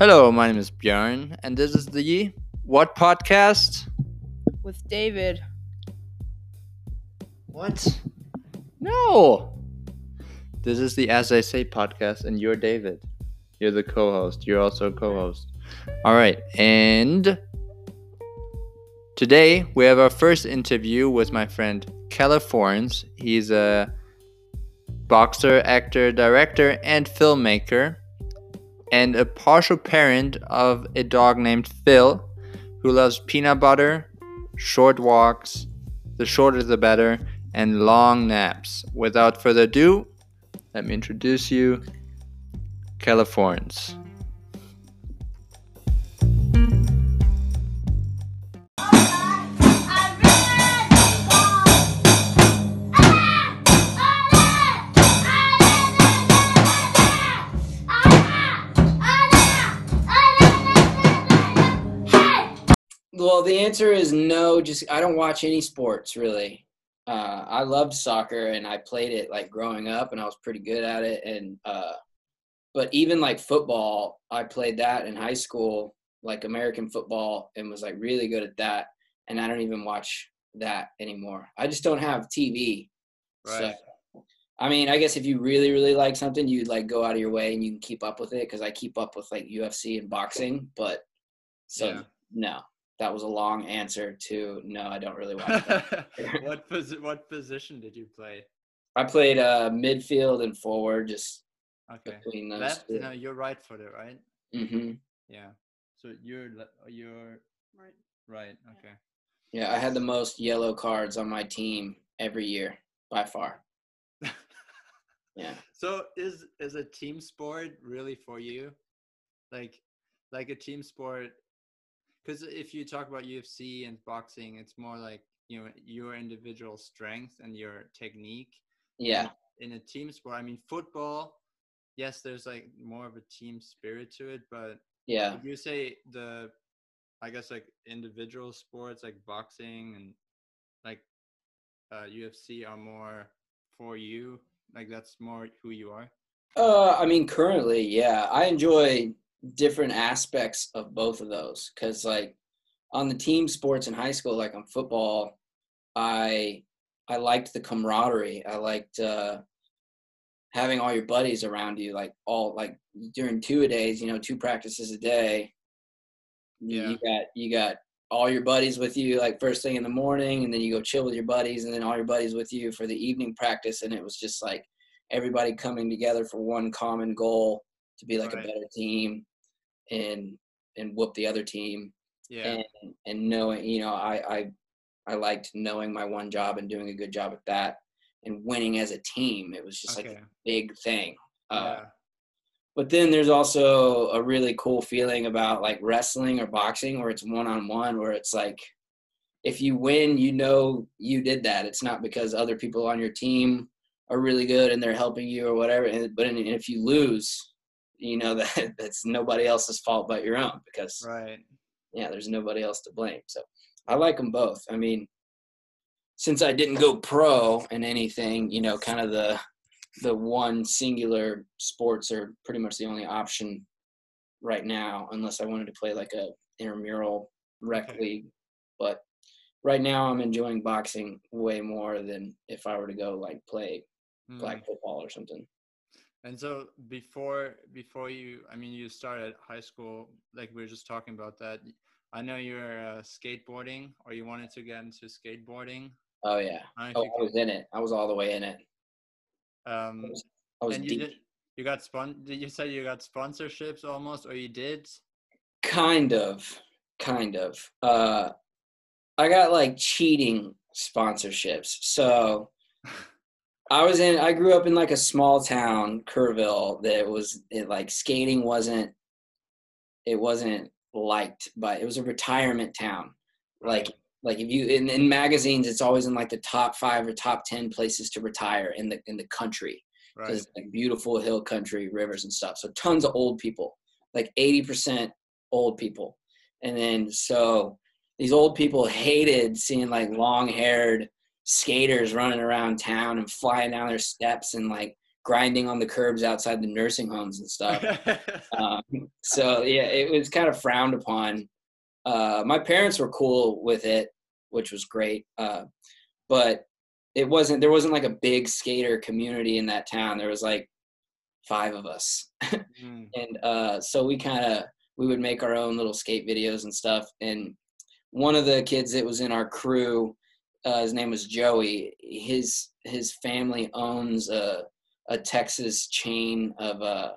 Hello, my name is Björn, and this is the What Podcast? with David. What? No! This is the As I Say podcast, and you're David. You're the co host. You're also a co host. All right, and today we have our first interview with my friend Keller Forns. He's a boxer, actor, director, and filmmaker, and a partial parent of a dog named Phil who loves peanut butter, short walks, the shorter the better, and long naps. Without further ado, let me introduce you, Californians. Well, the answer is no. Just I don't watch any sports really. Uh, I loved soccer and I played it like growing up, and I was pretty good at it. And uh, but even like football, I played that in high school, like American football, and was like really good at that. And I don't even watch that anymore. I just don't have TV. Right. So, I mean, I guess if you really, really like something, you'd like go out of your way and you can keep up with it. Because I keep up with like UFC and boxing, but so Yeah. no, that was a long answer to no. I don't really watch. that. what posi- what position did you play? I played uh, midfield and forward, just Okay. between those. Left? No, you're right footed, right? Mm-hmm. Yeah. So you're le- you're Right. right. Okay. Yeah, I had the most yellow cards on my team every year by far. Yeah. So is is a team sport really for you? Like like a team sport cuz if you talk about UFC and boxing it's more like, you know, your individual strength and your technique. Yeah. In a team sport, I mean football, yes, there's like more of a team spirit to it, but Yeah. you say the I guess like individual sports like boxing and like uh UFC are more for you? Like that's more who you are? Uh, I mean, currently, yeah, I enjoy different aspects of both of those because, like, on the team sports in high school, like on football, I I liked the camaraderie. I liked uh, having all your buddies around you, like all like during two a days, you know, two practices a day. you- Yeah. You got you got all your buddies with you like first thing in the morning, and then you go chill with your buddies, and then all your buddies with you for the evening practice, and it was just like everybody coming together for one common goal to be like Right. a better team and and whoop the other team Yeah. and and knowing you know I, I i liked knowing my one job and doing a good job at that and winning as a team it was just like a big thing uh, yeah. but then there's also a really cool feeling about like wrestling or boxing where it's one-on-one where it's like if you win you know you did that it's not because other people on your team are really good and they're helping you or whatever and, but if you lose you know that that's nobody else's fault but your own because Right. yeah, there's nobody else to blame. So I like them both. I mean, since I didn't go pro in anything, you know, kind of the the one singular sports are pretty much the only option right now, unless I wanted to play like a intramural rec league. But right now, I'm enjoying boxing way more than if I were to go like play Mm. flag football or something. And so before before you I mean you started high school like we were just talking about that. I know you're uh, skateboarding or you wanted to get into skateboarding. Oh yeah, I oh, I was in it. I was all the way in it. you can, um I was and you deep. did you got spon did you say you got sponsorships almost or you did? kind of kind of uh i got like cheating sponsorships so i was in i grew up in like a small town kerrville that was it like skating wasn't it wasn't liked but it was a retirement town like Right. like if you in, in magazines it's always in like the top five or top ten places to retire in the in the country Right. because it's like beautiful hill country, rivers and stuff. So tons of old people, like 80% old people. And then so these old people hated seeing like long haired skaters running around town and flying down their steps and like grinding on the curbs outside the nursing homes and stuff. um, so yeah, it was kind of frowned upon. Uh, my parents were cool with it, which was great. Uh, but it wasn't there wasn't like a big skater community in that town. There was like five of us, mm. and uh, so we kind of we would make our own little skate videos and stuff. And one of the kids that was in our crew, uh, his name was Joey. His his family owns a a Texas chain of uh,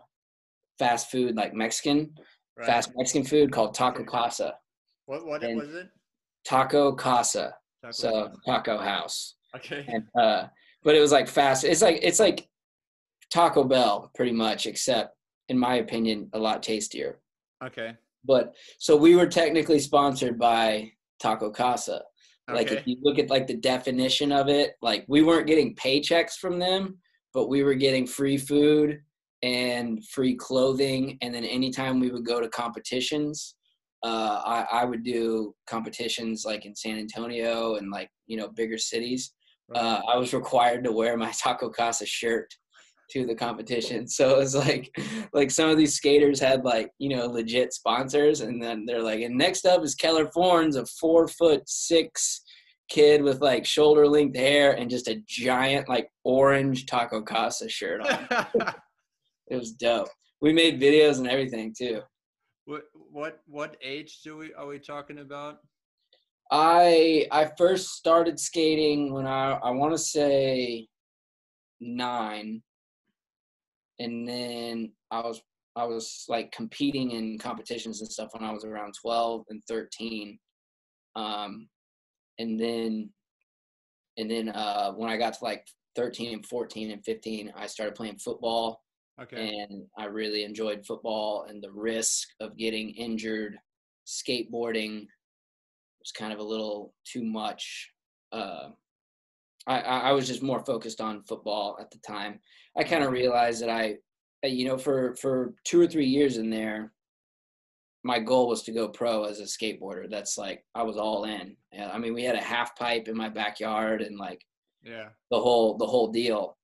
fast food, like Mexican right. fast Mexican food called Taco Casa. What what and was it? Taco Casa. Taco so Casa. Taco House. Okay. And, uh, but it was like fast. It's like it's like Taco Bell, pretty much, except in my opinion, a lot tastier. Okay. But so we were technically sponsored by Taco Casa. Okay. Like if you look at like the definition of it, like we weren't getting paychecks from them, but we were getting free food and free clothing. And then anytime we would go to competitions, uh, I, I would do competitions like in San Antonio and like you know bigger cities. Uh, I was required to wear my Taco Casa shirt to the competition. So it was like, like some of these skaters had like, you know, legit sponsors. And then they're like, and next up is Keller Forns, a four foot six kid with like shoulder length hair and just a giant like orange Taco Casa shirt on. it was dope. We made videos and everything too. What what what age do we are we talking about? I I first started skating when I I want to say nine, and then I was I was like competing in competitions and stuff when I was around twelve and thirteen, um, and then and then uh, when I got to like thirteen and fourteen and fifteen, I started playing football. Okay. And I really enjoyed football and the risk of getting injured skateboarding was kind of a little too much. Uh, I, I was just more focused on football at the time. I kind of realized that I, you know, for for two or three years in there, my goal was to go pro as a skateboarder. That's like I was all in. I mean, we had a half pipe in my backyard and like, yeah, the whole the whole deal.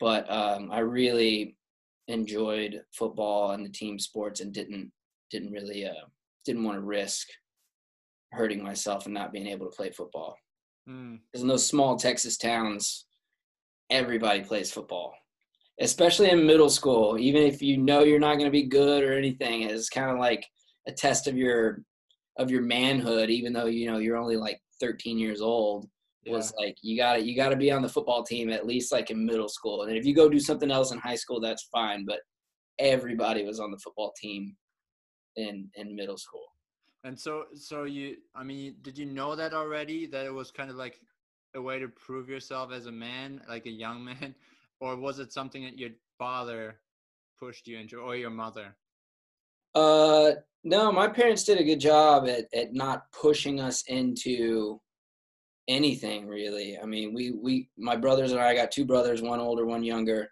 But um, I really enjoyed football and the team sports and didn't didn't really uh, didn't want to risk hurting myself and not being able to play football. Because mm. in those small Texas towns, everybody plays football, especially in middle school. Even if you know you're not going to be good or anything, it's kind of like a test of your of your manhood. Even though you know you're only like 13 years old, yeah. was like you got to you got to be on the football team at least like in middle school. And if you go do something else in high school, that's fine. But everybody was on the football team in in middle school. And so, so you, I mean, did you know that already? That it was kind of like a way to prove yourself as a man, like a young man, or was it something that your father pushed you into, or your mother? Uh, no, my parents did a good job at at not pushing us into anything really. I mean, we we my brothers and I, I got two brothers, one older, one younger.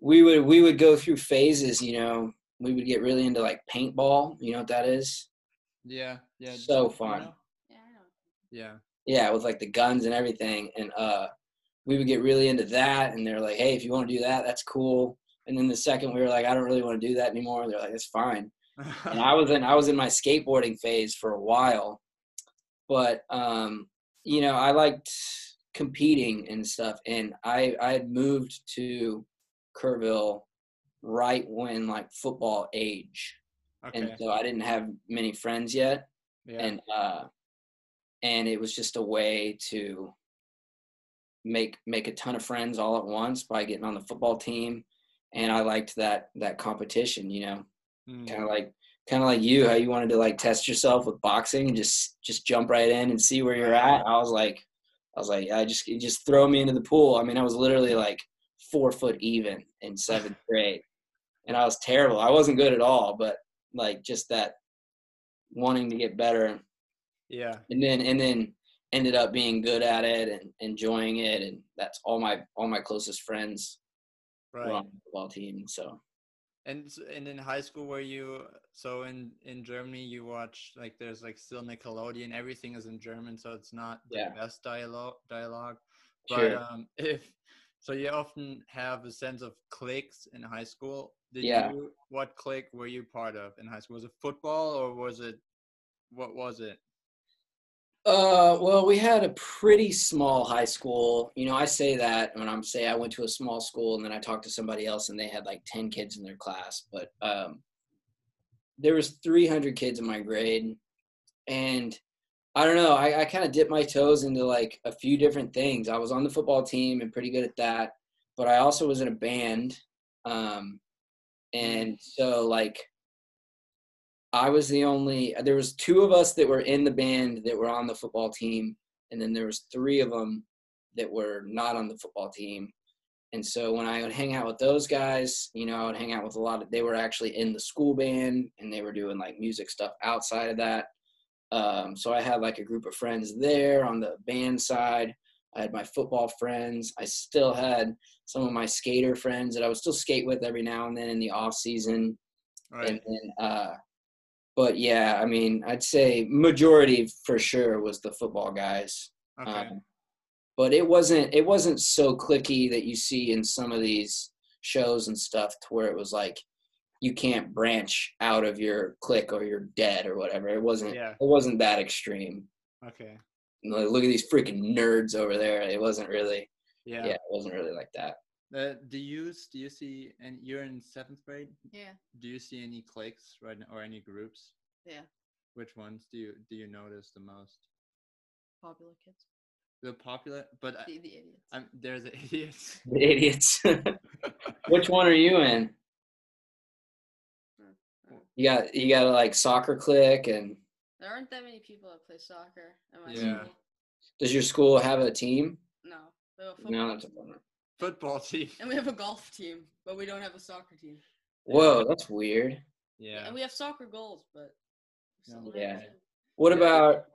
We would we would go through phases, you know. We would get really into like paintball. You know what that is? Yeah, yeah. So fun. Yeah, Yeah. Yeah, with like the guns and everything, and uh, we would get really into that. And they're like, "Hey, if you want to do that, that's cool." And then the second we were like, "I don't really want to do that anymore," they're like, "It's fine." and I was in I was in my skateboarding phase for a while, but um, you know, I liked competing and stuff, and I I had moved to Kerrville right when like football age okay. and so I didn't have many friends yet, yeah. and uh, and it was just a way to make make a ton of friends all at once by getting on the football team, and I liked that that competition, you know, mm. kind of like kind of like you, how you wanted to like test yourself with boxing and just just jump right in and see where you're at. I was like, I was like, I just just throw me into the pool. I mean, I was literally like four foot even in seventh grade, and I was terrible. I wasn't good at all, but like just that wanting to get better. Yeah. And then and then ended up being good at it and enjoying it, and that's all my all my closest friends right. on the football team. So. And and in high school, were you so in in Germany? You watch like there's like still Nickelodeon. Everything is in German, so it's not the yeah. best dialogue dialogue. But sure. um, if So you often have a sense of cliques in high school. Did Yeah. you what clique were you part of in high school? Was it football or was it what was it? Uh, well, we had a pretty small high school. You know, I say that when I'm say I went to a small school, and then I talked to somebody else, and they had like ten kids in their class. But um, there was 300 kids in my grade, and I don't know. I, I kind of dipped my toes into like a few different things. I was on the football team and pretty good at that, but I also was in a band, um, and so like I was the only. There was two of us that were in the band that were on the football team, and then there was three of them that were not on the football team. And so when I would hang out with those guys, you know, I would hang out with a lot of. They were actually in the school band, and they were doing like music stuff outside of that. Um, so I had like a group of friends there on the band side. I had my football friends. I still had some of my skater friends that I would still skate with every now and then in the off season. Right. And then, uh, but yeah, I mean, I'd say majority for sure was the football guys. okay. Um, but it wasn't it wasn't so clicky that you see in some of these shows and stuff to where it was like you can't branch out of your clique or you're dead or whatever. It wasn't Yeah. it wasn't that extreme. okay. Like, look at these freaking nerds over there. It wasn't really Yeah. yeah, it wasn't really like that. Uh, do you do you see and you're in seventh grade? Yeah. Do you see any cliques right now or any groups? Yeah. Which ones do you do you notice the most? Popular kids. The popular, but The, the idiots. I'm there's the idiots. The idiots. Which one are you in? You got you got a like soccer click and There aren't that many people that play soccer Yeah. school. does your school have a team? No. We have a football No, that's a team. bummer. Football team. And we have a golf team, but we don't have a soccer team. Whoa, that's weird. Yeah. And we have soccer goals, but No, don't have a yeah. What about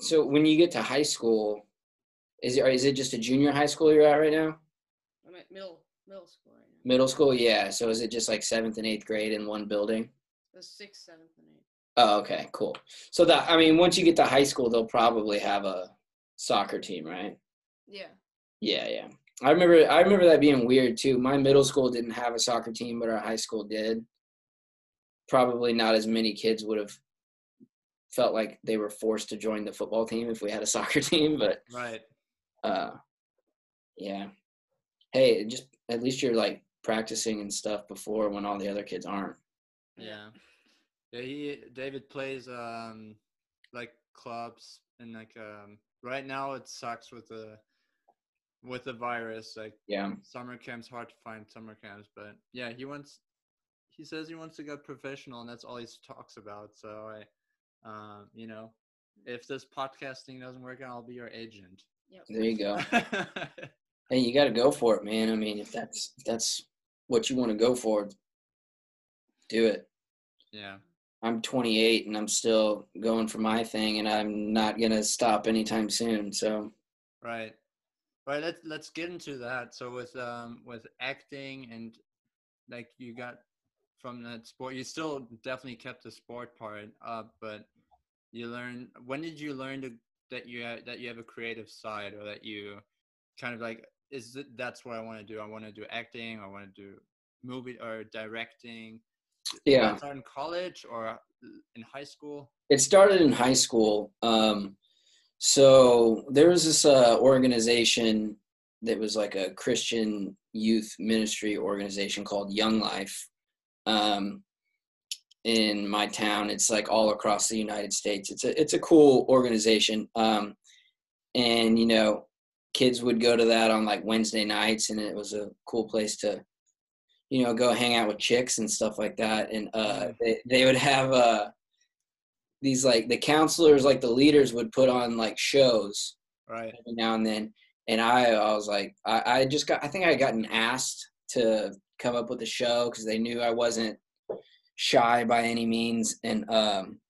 so when you get to high school, is it is it just a junior high school you're at right now? I'm at middle middle school right now. Middle school, yeah. So is it just like seventh and eighth grade in one building? The sixth, seventh, and eighth. Oh, okay, cool. So that I mean, once you get to high school, they'll probably have a soccer team, right? Yeah. Yeah, yeah. I remember I remember that being weird too. My middle school didn't have a soccer team, but our high school did. Probably not as many kids would have felt like they were forced to join the football team if we had a soccer team, but Right. uh yeah. Hey, just at least you're like practicing and stuff before when all the other kids aren't. Yeah. Yeah. He David plays um like clubs and like um right now it sucks with the with the virus like Yeah. summer camps hard to find summer camps but yeah he wants he says he wants to get professional and that's all he talks about so i um you know if this podcasting doesn't work out i'll be your agent Yep. There you go. Hey, you got to go for it, man. I mean, if that's if that's what you want to go for, do it. yeah. I'm 28 and I'm still going for my thing, and I'm not gonna stop anytime soon. So. Right. Right let's let's get into that. So with um with acting and like you got from that sport you still definitely kept the sport part up but you learn when did you learn to, that you ha- that you have a creative side or that you kind of like is it that's what i want to do. I want to do acting i want to do movie or directing yeah, in college or in high school it started in high school. Um, so there was this uh, organization that was like a Christian youth ministry organization called Young Life. Um, in my town, it's like all across the United States. It's a it's a cool organization. Um, and you know, kids would go to that on like Wednesday nights, and it was a cool place to, you know, go hang out with chicks and stuff like that. And uh, they they would have uh these like the counselors, like the leaders, would put on like shows right every now and then. And I, I was like, I, I just got, I think I had gotten asked to come up with a show because they knew I wasn't shy by any means. And, um,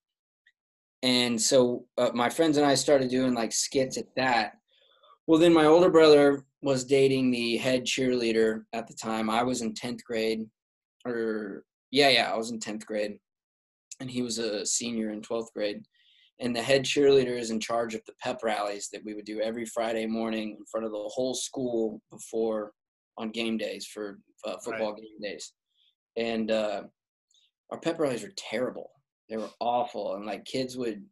and so uh, my friends and I started doing like skits at that. Well, then my older brother was dating the head cheerleader at the time. I was in 10th grade or yeah, yeah, I was in 10th grade and he was a senior in 12th grade and the head cheerleader is in charge of the pep rallies that we would do every Friday morning in front of the whole school before on game days for uh, football game days, and uh, our pep rallies were terrible. They were awful, and like kids would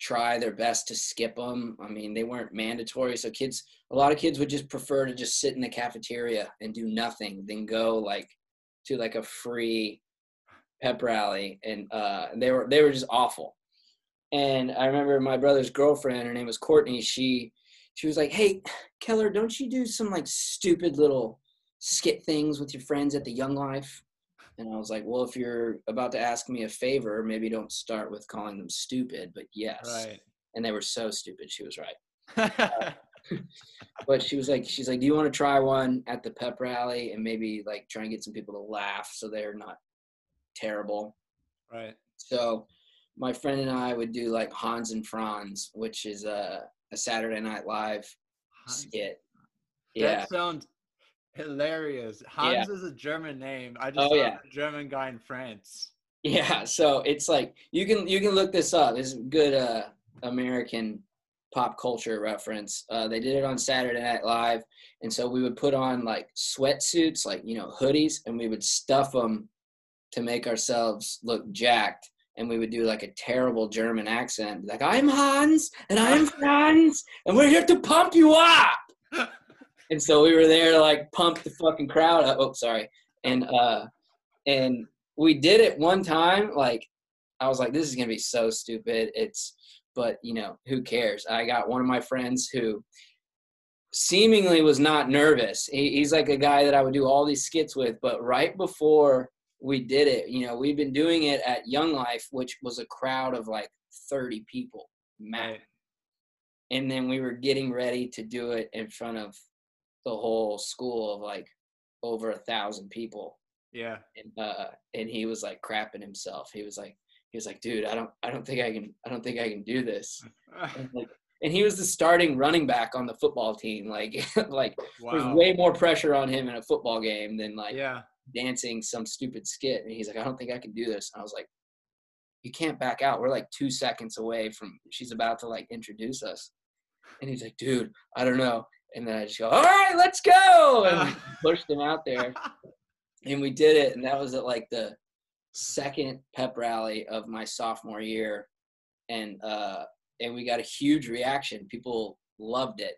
try their best to skip them. I mean, they weren't mandatory, so kids, a lot of kids would just prefer to just sit in the cafeteria and do nothing than go like to like a free pep rally, and uh, they were they were just awful. And I remember my brother's girlfriend, her name was Courtney. She she was like, "Hey, Keller, don't you do some like stupid little skit things with your friends at the Young Life?" And I was like, "Well, if you're about to ask me a favor, maybe don't start with calling them stupid, but yes." Right. And they were so stupid. She was right. But she was like, she's like, "Do you want to try one at the pep rally and maybe like try and get some people to laugh so they're not terrible?" right. So my friend and I would do like Hans and Franz, which is a, a Saturday Night Live skit. Yeah. That sounds hilarious. Hans is a German name. I just Oh, yeah. a German guy in France. Yeah. So it's like you can you can look this up. This is good uh American pop culture reference. Uh they did it on Saturday Night Live. And so we would put on like sweatsuits, like, you know, hoodies, and we would stuff them to make ourselves look jacked. And we would do like a terrible German accent, like I'm Hans and I'm Franz, and we're here to pump you up. and so we were there to like pump the fucking crowd up. Oh, sorry. And uh, and we did it one time. Like I was like, this is gonna be so stupid. It's, but you know, who cares? I got one of my friends who seemingly was not nervous. He, he's like a guy that I would do all these skits with. But right before we did it, you know, we've been doing it at Young Life, which was a crowd of like 30 people Right. and then we were getting ready to do it in front of the whole school of like over a thousand people Yeah. and uh and he was like crapping himself. He was like he was like dude i don't i don't think i can i don't think i can do this. And, like, and he was the starting running back on the football team like like there's way more pressure on him in a football game than like yeah. dancing some stupid skit and he's like i don't think i can do this. And i was like you can't back out. We're like two seconds away from she's about to like introduce us. And he's like dude i don't know and then i just go all right let's go! And pushed him out there. And we did it and that was at like the second pep rally of my sophomore year. And uh and we got a huge reaction. People loved it.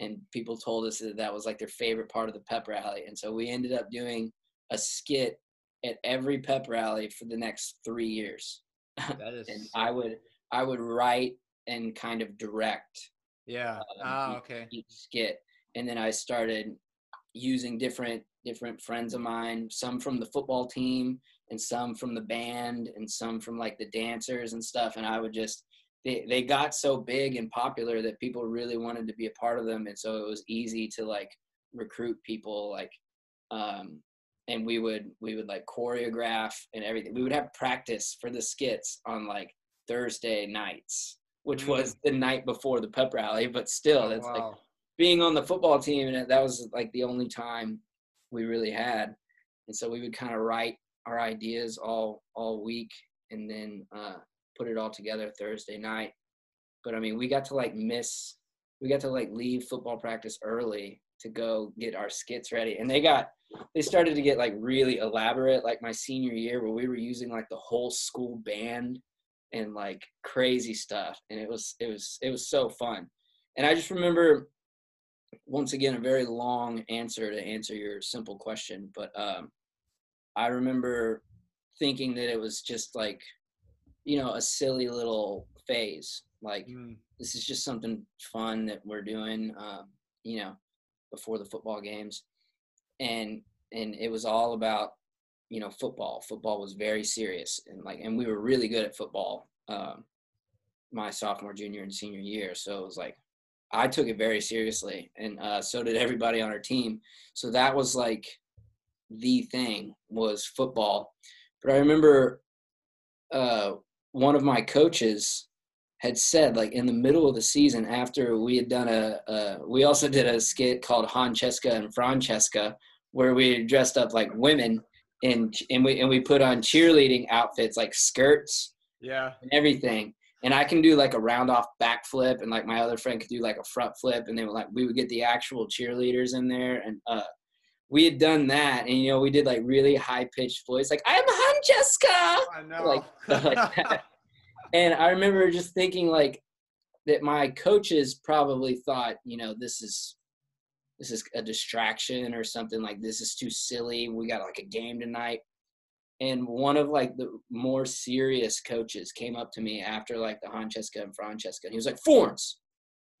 And people told us that that was like their favorite part of the pep rally. And so we ended up doing a skit at every pep rally for the next three years. That is. and i would i would write and kind of direct Yeah. um, each- okay. each skit and then i started using different different friends of mine some from the football team and some from the band and some from like the dancers and stuff and i would just they, they got so big and popular that people really wanted to be a part of them and so it was easy to like recruit people like um and we would we would like choreograph and everything we would have practice for the skits on like thursday nights which Mm. was the night before the pep rally but still Oh, that's like being on the football team and that was like the only time we really had. And so we would kind of write our ideas all all week and then uh, put it all together thursday night. But i mean we got to like miss we got to like leave football practice early to go get our skits ready. And they got they started to get like really elaborate like my senior year where we were using like the whole school band and like crazy stuff and it was it was it was so fun and i just remember once again a very long answer to answer your simple question but um i remember thinking that it was just like you know a silly little phase like Mm. this is just something fun that we're doing um you know before the football games and and it was all about you know football. Football was very serious and like and we were really good at football um my sophomore junior and senior year. So it was like i took it very seriously and uh so did everybody on our team. So that was like the thing was football. But i remember uh one of my coaches had said like in the middle of the season after we had done a, a we also did a skit called Hancheska and Francesca where we dressed up like women and and we and we put on cheerleading outfits like skirts Yeah. and everything and I can do like a round off backflip, and like my other friend could do like a front flip, and then like we would get the actual cheerleaders in there, and uh, we had done that, and you know we did like really high pitched voice, like I'm Francesca, I know. like like that. and I remember just thinking like that my coaches probably thought, you know, this is this is a distraction or something like this is too silly. We got like a game tonight. And one of like the more serious coaches came up to me after like the Francesca and Francesca and he was like, Forns.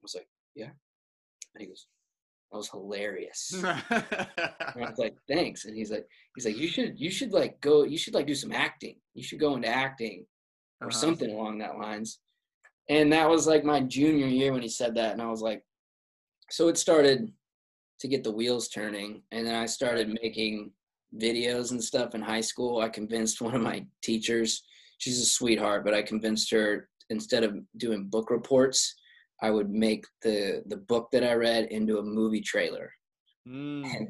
I was like, Yeah. And he goes, That was hilarious. And I was like, thanks. And he's like, he's like, you should, you should like go, you should like do some acting. You should go into acting or Uh-huh. something along that lines. And that was like my junior year when he said that. And I was like, so it started to get the wheels turning. And then I started making videos and stuff in high school. I convinced one of my teachers, she's a sweetheart, but I convinced her instead of doing book reports, I would make the the book that I read into a movie trailer Mm.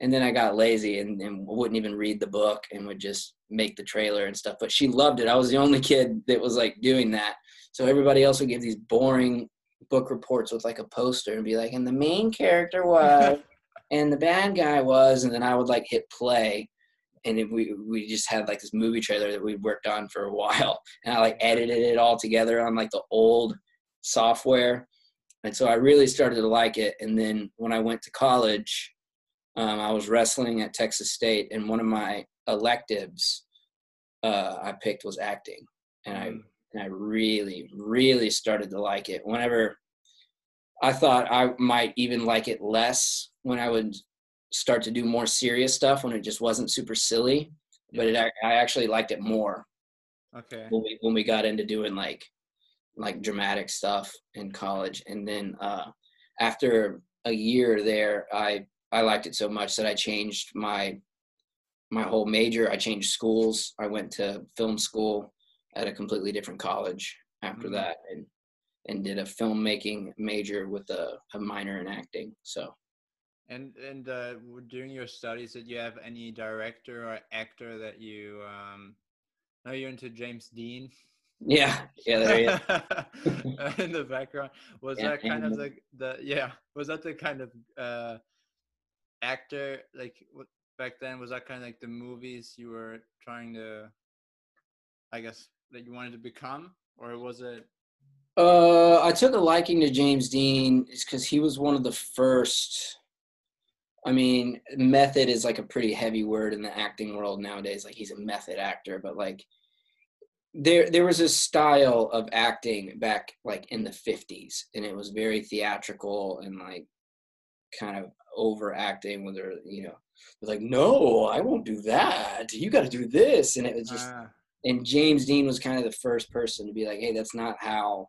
and then I got lazy and, and wouldn't even read the book and would just make the trailer and stuff. But she loved it. I was the only kid that was like doing that. So everybody else would give these boring book reports with like a poster and be like, and the main character was, and the bad guy was, and then I would like hit play. And it, we we just had like this movie trailer that we worked on for a while, and I like edited it all together on like the old software, and so I really started to like it. And then when I went to college, um, I was wrestling at Texas State, and one of my electives uh, I picked was acting, and I Mm. And I really, really started to like it. Whenever I thought I might even like it less when I would start to do more serious stuff when it just wasn't super silly, but it I actually liked it more Okay. when we when we got into doing like like dramatic stuff in college. And then uh after a year there i i liked it so much that i changed my my whole major. I changed schools. I went to film school at a completely different college after Mhm. that and and did a filmmaking major with a, a minor in acting so And and uh, during your studies, did you have any director or actor that you um? Now you're into James Dean. yeah yeah there in the background was Yeah, that kind of the the yeah was that the kind of uh actor like back then was that kind of like the movies you were trying to i guess that you wanted to become or was it Uh, I took a liking to James Dean because he was one of the first. I mean, method is like a pretty heavy word in the acting world nowadays. Like he's a method actor, but like there there was a style of acting back like in the 50s and it was very theatrical and like kind of overacting with her you know like no i won't do that you got to do this and it was just Ah, and James Dean was kind of the first person to be like, "Hey, that's not how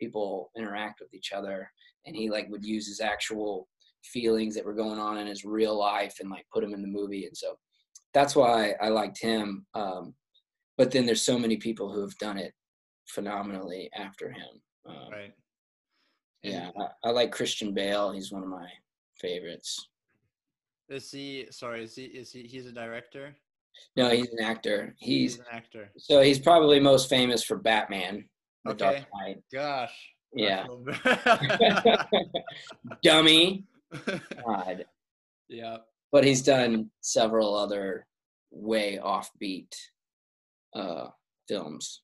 people interact with each other." And he like would use his actual feelings that were going on in his real life and like put them in the movie. And so that's why I liked him. Um, but then there's so many people who have done it phenomenally after him. Um, right Yeah, I, I like Christian Bale. He's one of my favorites. is he sorry is he is he he's a director No, he's an actor. He's an actor so he's probably most famous for Batman. The Dark Okay. Knight. gosh Yeah. Dummy. God. yeah But he's done several other way offbeat uh, films.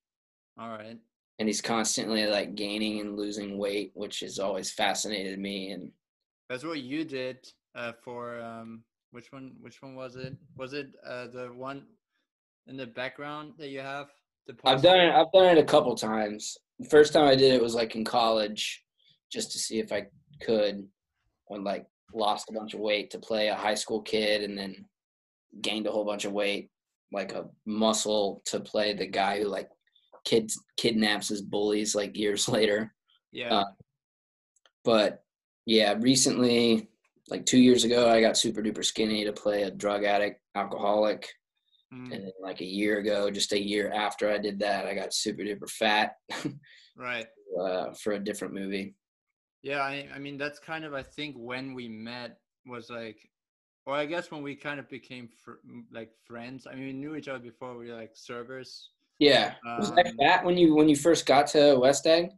all right And he's constantly like gaining and losing weight, which has always fascinated me. And That's what you did uh, for um, which one? Which one was it? Was it uh, the one in the background that you have? The I've done it. I've done it a couple times. The first time I did it was like in college, just to see if I could. When like lost a bunch of weight to play a high school kid, and then gained a whole bunch of weight, like a muscle to play the guy who like kids kidnaps his bullies like years later. Yeah. uh, but yeah, recently, like two years ago, I got super duper skinny to play a drug addict, alcoholic. Mm, And then like a year ago, just a year after I did that, I got super duper fat right. uh, for a different movie. Yeah. I, I mean, that's kind of I think when we met was like, or I guess when we kind of became fr- like friends. I mean, we knew each other before we were like servers Yeah. Was that Um, that when you when you first got to West Egg?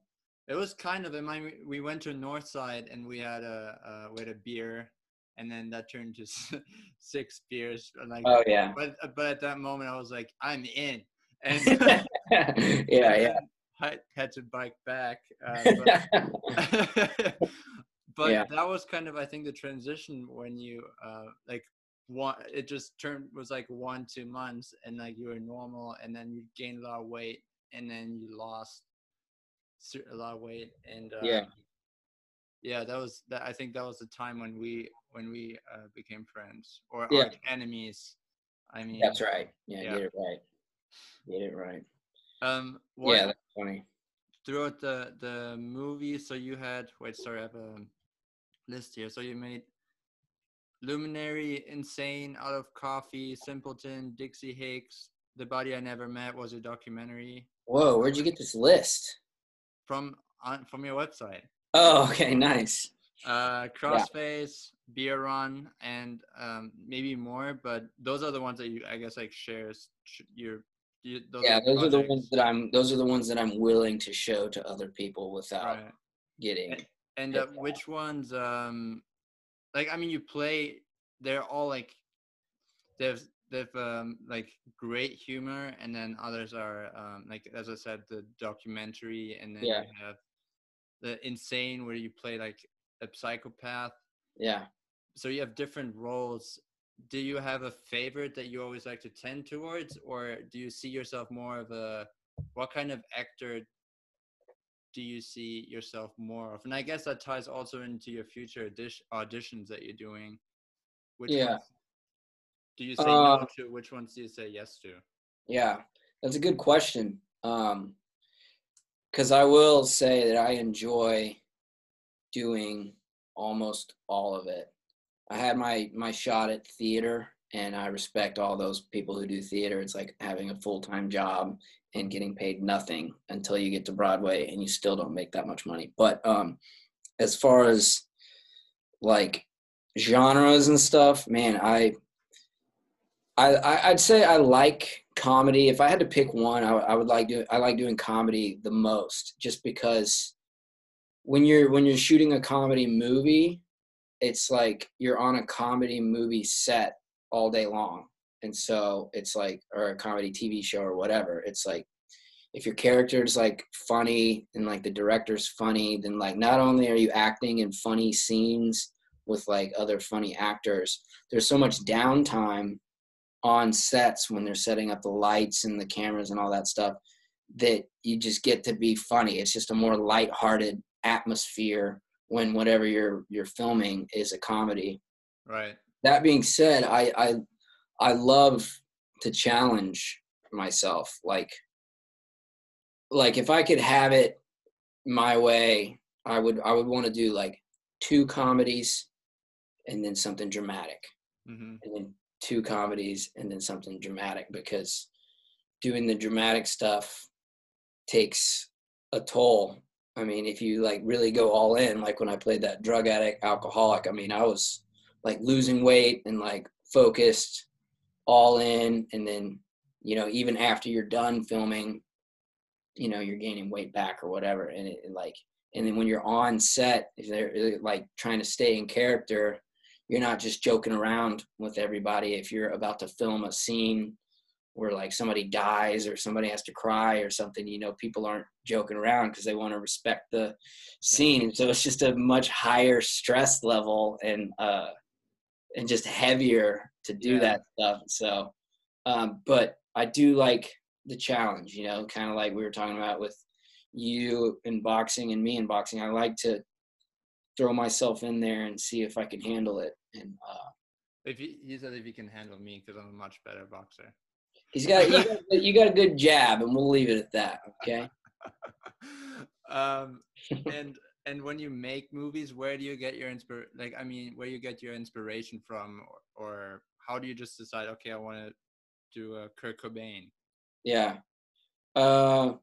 It was kind of. I mean, we- we went to North Side and we had a uh, we had a beer, and then that turned to six beers. and, Like, Oh yeah. but but at that moment, I was like, I'm in, and yeah, and yeah. I had to bike back. Uh, but but Yeah. that was kind of, I think, the transition when you uh, like one. It just turned was like one two months, and like you were normal, and then you gained a lot of weight, and then you lost a lot of weight, and uh, Yeah. yeah, that was that. I think that was the time when we when we uh, became friends or Yeah. arch enemies. I mean, That's right. Yeah, Yeah. get it right. Get it right. Um, what, Yeah, that's funny. throughout the the movie so you had wait sorry i have a list here so you made luminary insane out of coffee simpleton dixie hicks the body i never met was a documentary Whoa, where'd you get this list? From on from your website Oh, okay, nice. uh crossface beer run and um maybe more but those are the ones that you i guess like shares sh- your you, those yeah, those are the ones that I'm. Those are the ones that I'm willing to show to other people without right getting. And uh, which ones, um, like I mean, you play. They're all like, they've they've um like great humor, and then others are um like as I said, the documentary, and then Yeah. you have the insane where you play like a psychopath. Yeah. So you have different roles. Do you have a favorite that you always like to tend towards, or do you see yourself more of a what kind of actor do you see yourself more of? And I guess that ties also into your future audition, auditions that you're doing. Which Yeah. ones do you say Uh, no to? Which ones do you say yes to? Yeah, that's a good question. Um, because I will say that I enjoy doing almost all of it. I had my my shot at theater, and I respect all those people who do theater. It's like having a full time job and getting paid nothing until you get to Broadway, and you still don't make that much money. But um, as far as like genres and stuff, man, I I, I'd say I like comedy. If I had to pick one, I, would- I would like do I like doing comedy the most, just because when you're when you're shooting a comedy movie, it's like you're on a comedy movie set all day long, and so it's like or a comedy TV show or whatever. It's like if your character is like funny and like the director's funny, then like not only are you acting in funny scenes with like other funny actors, there's so much downtime on sets when they're setting up the lights and the cameras and all that stuff that you just get to be funny. It's just a more lighthearted atmosphere when whatever you're you're filming is a comedy. Right. That being said, I I I love to challenge myself. Like like if I could have it my way, I would I would want to do like two comedies and then something dramatic hmm and then two comedies and then something dramatic because doing the dramatic stuff takes a toll. I mean, if you like really go all in, like when I played that drug addict alcoholic, I mean, I was like losing weight and like focused all in. And then, you know, even after you're done filming, you know, you're gaining weight back or whatever. And it, it like, and then when you're on set, if they're like trying to stay in character, you're not just joking around with everybody. If you're about to film a scene where like somebody dies or somebody has to cry or something you know people aren't joking around because they want to respect the scene. So it's just a much higher stress level and uh and just heavier to do Yeah. that stuff. So um but i do like the challenge you know kind of like we were talking about with you in boxing and me in boxing. I like to throw myself in there and see if I can handle it. And uh, If you, he said if you can handle me because I'm a much better boxer. he's got you, got you got a good jab, and we'll leave it at that. Okay. um, and and when you make movies, where do you get your inspir? Like, I mean, where you get your inspiration from, or, or how do you just decide? Okay, I want to do a Kurt Cobain. Yeah. Uh,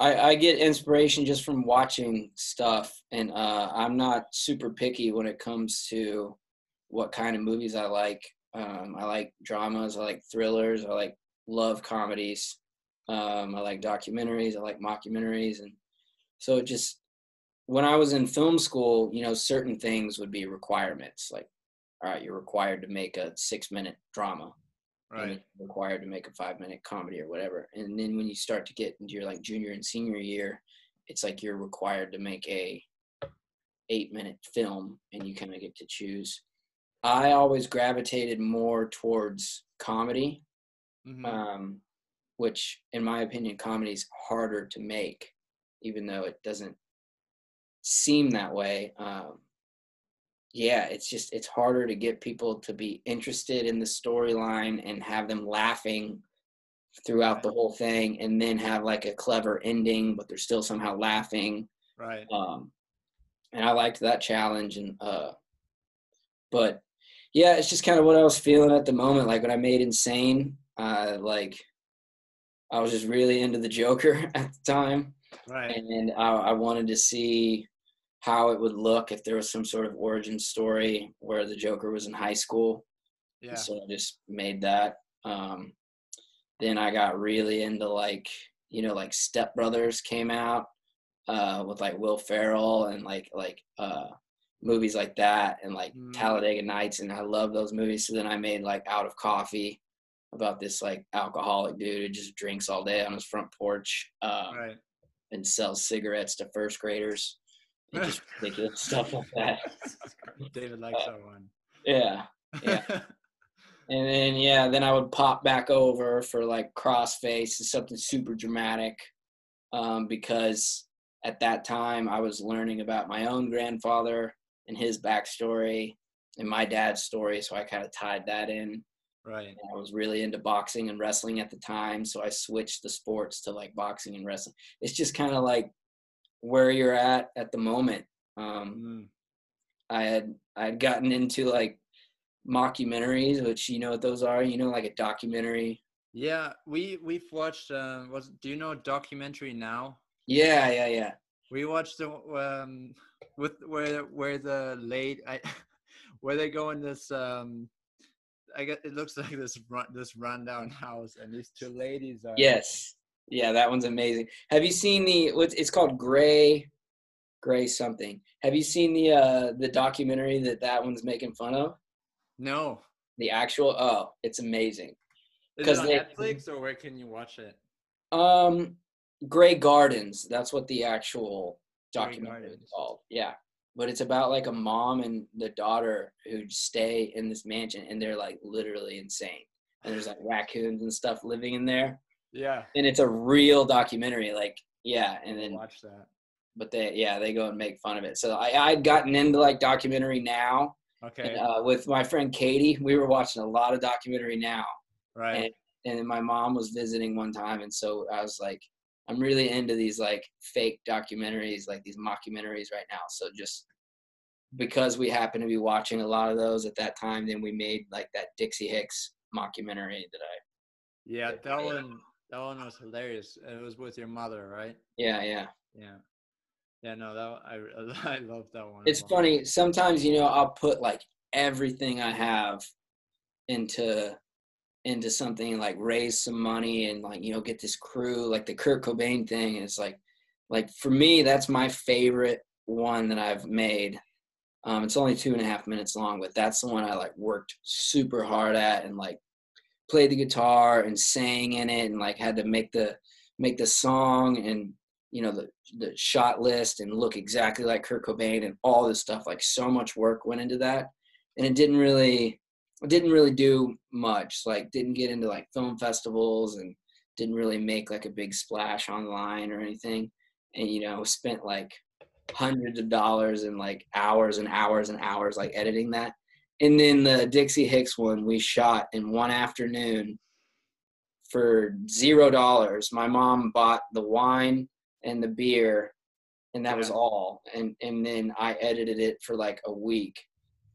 I, I get inspiration just from watching stuff, and uh, I'm not super picky when it comes to what kind of movies I like. Um, I like dramas, I like thrillers, I like love comedies. Um, I like documentaries. I like mockumentaries, and so it just when I was in film school, you know, certain things would be requirements. Like, all right, you're required to make a six minute drama, Right. required to make a five minute comedy or whatever. And then when you start to get into your like junior and senior year, it's like you're required to make a eight minute film, and you kind of get to choose. I always gravitated more towards comedy Mhm. um, which in my opinion comedy is harder to make even though it doesn't seem that way um, yeah it's just it's harder to get people to be interested in the storyline and have them laughing throughout the whole thing and then have like a clever ending but they're still somehow laughing right. um, and I liked that challenge. And uh, but yeah, it's just kind of what I was feeling at the moment. Like when I made Insane, uh, like I was just really into the Joker at the time, Right. and I, I wanted to see how it would look if there was some sort of origin story where the Joker was in high school. Yeah. So I just made that. Um, then I got really into like, you know, like Step Brothers came out uh, with like Will Ferrell and like like uh, movies like that and like Mm. Talladega Nights and I love those movies. So then I made like Out of Coffee about this like alcoholic dude who just drinks all day on his front porch uh, Right. and sells cigarettes to first graders and just ridiculous stuff like that. David likes that one. Yeah. Yeah. And then yeah, then I would pop back over for like crossface, is something super dramatic, um, because at that time I was learning about my own grandfather and his backstory and my dad's story, so I kind of tied that in. right. And I was really into boxing and wrestling at the time, so I switched the sports to like boxing and wrestling. It's just kind of like where you're at at the moment. Um, Mm. I had I had gotten into like mockumentaries, which you know what those are. You know, like a documentary. Yeah, we we've watched. Uh, was do you know documentary now? Yeah, yeah, yeah. We watched the um with where where the late I where they go in this um I guess it looks like this run this rundown house and these two ladies are Yes, yeah, that one's amazing. Have you seen the? What's it's called? Gray, Gray something. Have you seen the uh the documentary that that one's making fun of? no The actual. Oh, it's amazing. is 'Cause it on they- Netflix or where can you watch it? Um, Grey Gardens. That's what the actual documentary is called. Yeah, but it's about like a mom and the daughter who stay in this mansion, and they're like literally insane. And there's like raccoons and stuff living in there, Yeah, and it's a real documentary. Like, yeah, and then watch that. but they yeah they go and make fun of it. So I I'd gotten into like documentary now. Okay, And, uh, with my friend Katie, we were watching a lot of documentary now right. and then my mom was visiting one time and so i was like i'm really into these like fake documentaries like these mockumentaries right now so just because we happen to be watching a lot of those at that time then we made like that dixie hicks mockumentary that i Yeah, that one that one was hilarious. It was with your mother, right? yeah yeah Yeah. Yeah, no, that one- I I love that one. it's funny sometimes you know i'll put like everything i have into into something like raise some money and like you know get this crew like the kurt cobain thing and it's like like for me that's my favorite one that i've made um it's only two and a half minutes long but that's the one i like worked super hard at and like played the guitar and sang in it and like had to make the make the song and you know the the shot list and look exactly like Kurt Cobain and all this stuff. Like so much work went into that, and it didn't really it didn't really do much. Like didn't get into like film festivals and didn't really make like a big splash online or anything. And you know spent like hundreds of dollars and like hours and hours and hours like editing that. And then the Dixie Hicks one we shot in one afternoon for zero dollars. My mom bought the wine and the beer, and that was all. And and then I edited it for like a week,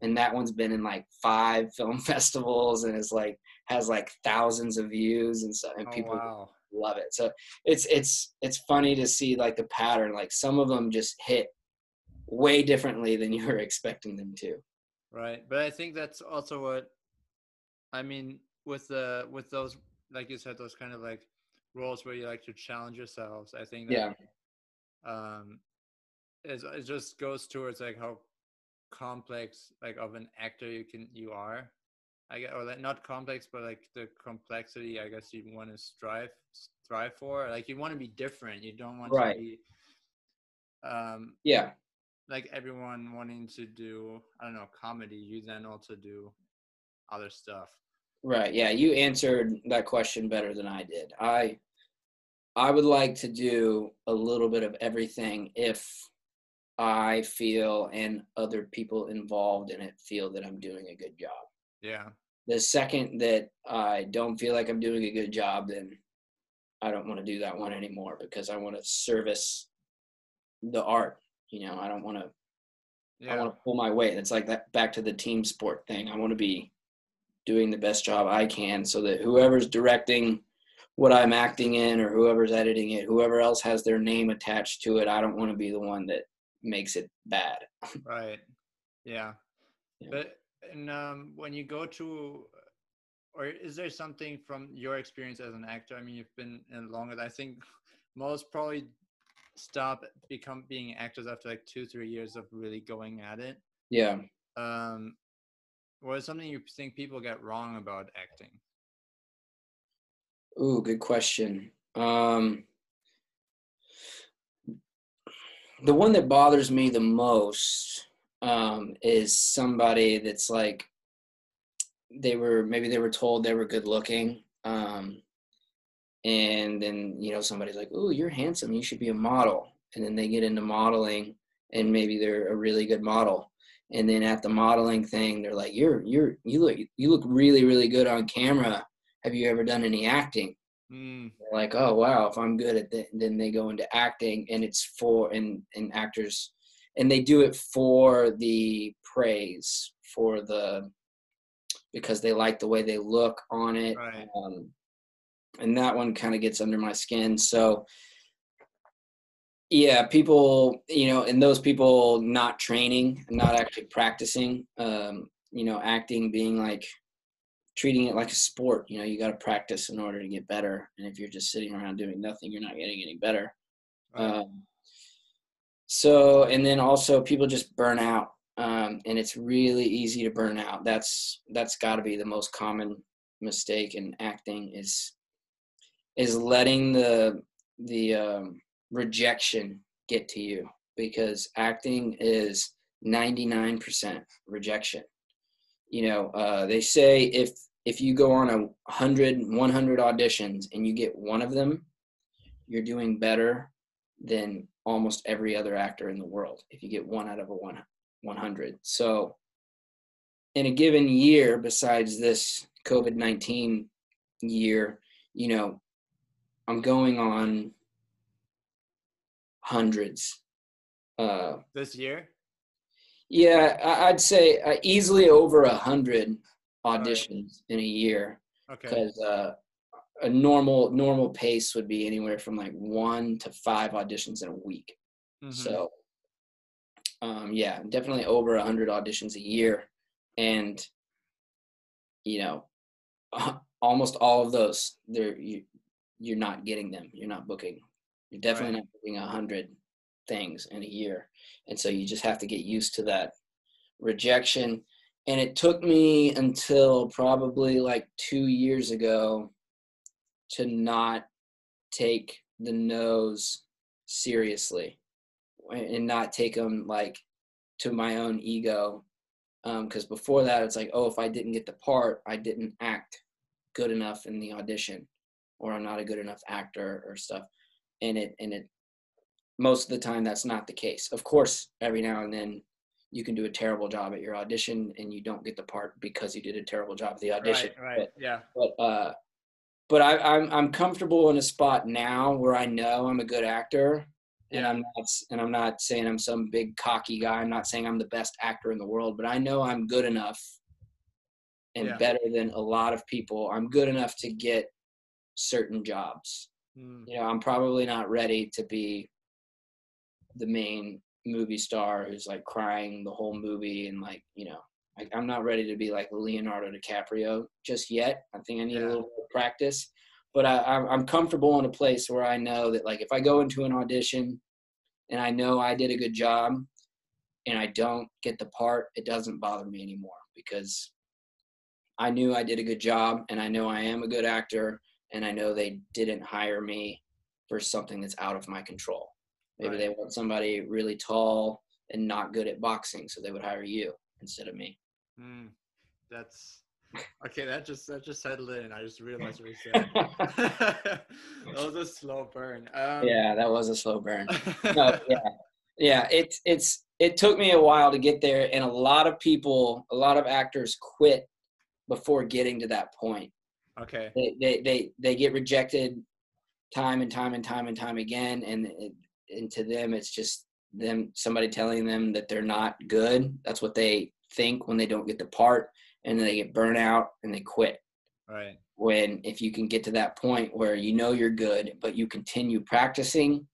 and that one's been in like five film festivals, and is like has like thousands of views and stuff, and Oh, people wow. love it. So it's it's it's funny to see like the pattern. Like some of them just hit way differently than you were expecting them to. Right. But I think that's also what I mean with the with those like you said, those kind of like roles where you like to challenge yourselves. I think that Yeah. um it's, it just goes towards like how complex like of an actor you can you are i guess or like not complex but like the complexity i guess you want to strive strive for like you want to be different you don't want Right. to be um Yeah. Like everyone wanting to do i don't know comedy you then also do other stuff Right. Yeah, you answered that question better than I did. I I would like to do a little bit of everything if I feel and other people involved in it feel that I'm doing a good job. yeah The second that I don't feel like I'm doing a good job, then I don't want to do that one anymore because I want to service the art. You know, I don't want to I want to pull my weight. It's like that back to the team sport thing. I want to be doing the best job I can so that whoever's directing what I'm acting in or whoever's editing it, whoever else has their name attached to it, I don't want to be the one that makes it bad. right yeah, Yeah. but and um when you go to or is there something from your experience as an actor i mean you've been in longer i think most probably stop become being actors after like two three years of really going at it Yeah. um what is something you think people get wrong about acting Ooh, good question. Um, the one that bothers me the most um, is somebody that's like they were maybe they were told they were good looking um, and then you know somebody's like oh you're handsome you should be a model. And then they get into modeling and maybe they're a really good model. And then at the modeling thing they're like you're you're you look you look really really good on camera. Have you ever done any acting? Mm, like oh wow if i'm good at that then they go into acting and it's for and and actors and they do it for the praise for the because they like the way they look on it Right. um, and that one kind of gets under my skin. So yeah people you know and those people not training not actually practicing um, you know acting being like treating it like a sport you know you got to practice in order to get better. And if you're just sitting around doing nothing you're not getting any better. Right. um, so and then also people just burn out um, and it's really easy to burn out. That's that's got to be the most common mistake in acting is is letting the the um, rejection get to you because acting is 99% rejection. You know uh, they say if if you go on a 100 100 auditions and you get one of them you're doing better than almost every other actor in the world if you get one out of a one 100 so in a given year besides this covid-19 year you know i'm going on hundreds uh this year? Yeah I- i'd say uh, easily over a hundred auditions in a year. Okay. Because uh, a normal normal pace would be anywhere from like one to five auditions in a week. Mhm. So, um, yeah, definitely over a hundred auditions a year, and you know, almost all of those, they're you, you're not getting them. You're not booking. You're definitely Right. not booking a hundred things in a year, and so you just have to get used to that rejection. And it took me until probably like two years ago to not take the no's seriously and not take them like to my own ego um, because before that it's like oh if i didn't get the part i didn't act good enough in the audition or i'm not a good enough actor or stuff and it and it most of the time that's not the case of course every now and then you can do a terrible job at your audition and you don't get the part because you did a terrible job at the audition right right but yeah but uh but I, I'm I'm comfortable in a spot now where I know I'm a good actor, and I'm not and I'm not saying I'm some big cocky guy. I'm not saying I'm the best actor in the world, but I know I'm good enough and Yeah. better than a lot of people. I'm good enough to get certain jobs. Mm, You know, I'm probably not ready to be the main movie star who's like crying the whole movie and like you know like I'm not ready to be like Leonardo DiCaprio just yet. I think I need Yeah. a little practice. but I, I'm comfortable in a place where I know that like if I go into an audition and I know I did a good job and I don't get the part, it doesn't bother me anymore because I knew I did a good job and I know I am a good actor and I know they didn't hire me for something that's out of my control. Maybe Right. they want somebody really tall and not good at boxing, so they would hire you instead of me. Hmm. that's okay. That just that just settled in. I just realized what you said. that was a slow burn. Um, yeah, that was a slow burn. No, yeah, yeah. It's it's it took me a while to get there, and a lot of people, a lot of actors quit before getting to that point. Okay. They they they, they get rejected time and time and time and time again, and it, and to them, it's just them somebody telling them that they're not good. That's what they think when they don't get the part, and then they get burnt out and they quit Right. when if you can get to that point where you know you're good but you continue practicing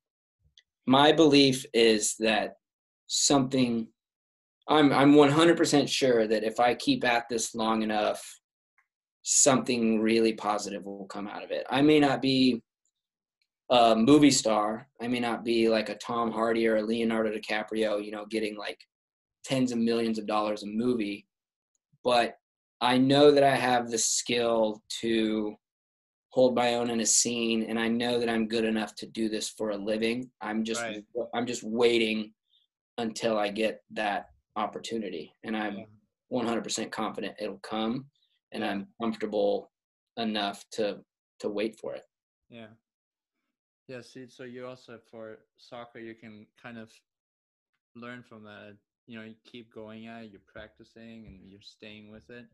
my belief is that something i'm i'm 100% sure that if i keep at this long enough something really positive will come out of it i may not be a movie star i may not be like a tom hardy or a leonardo dicaprio you know getting like tens of millions of dollars a movie but I know that I have the skill to hold my own in a scene and I know that I'm good enough to do this for a living. I'm just Right. I'm just waiting until I get that opportunity and I'm 100% confident it'll come and Yeah. I'm comfortable enough to to wait for it. Yeah. Yeah. See, so you also for soccer, you can kind of learn from that. You know, you keep going at it, you're practicing, and you're staying with it.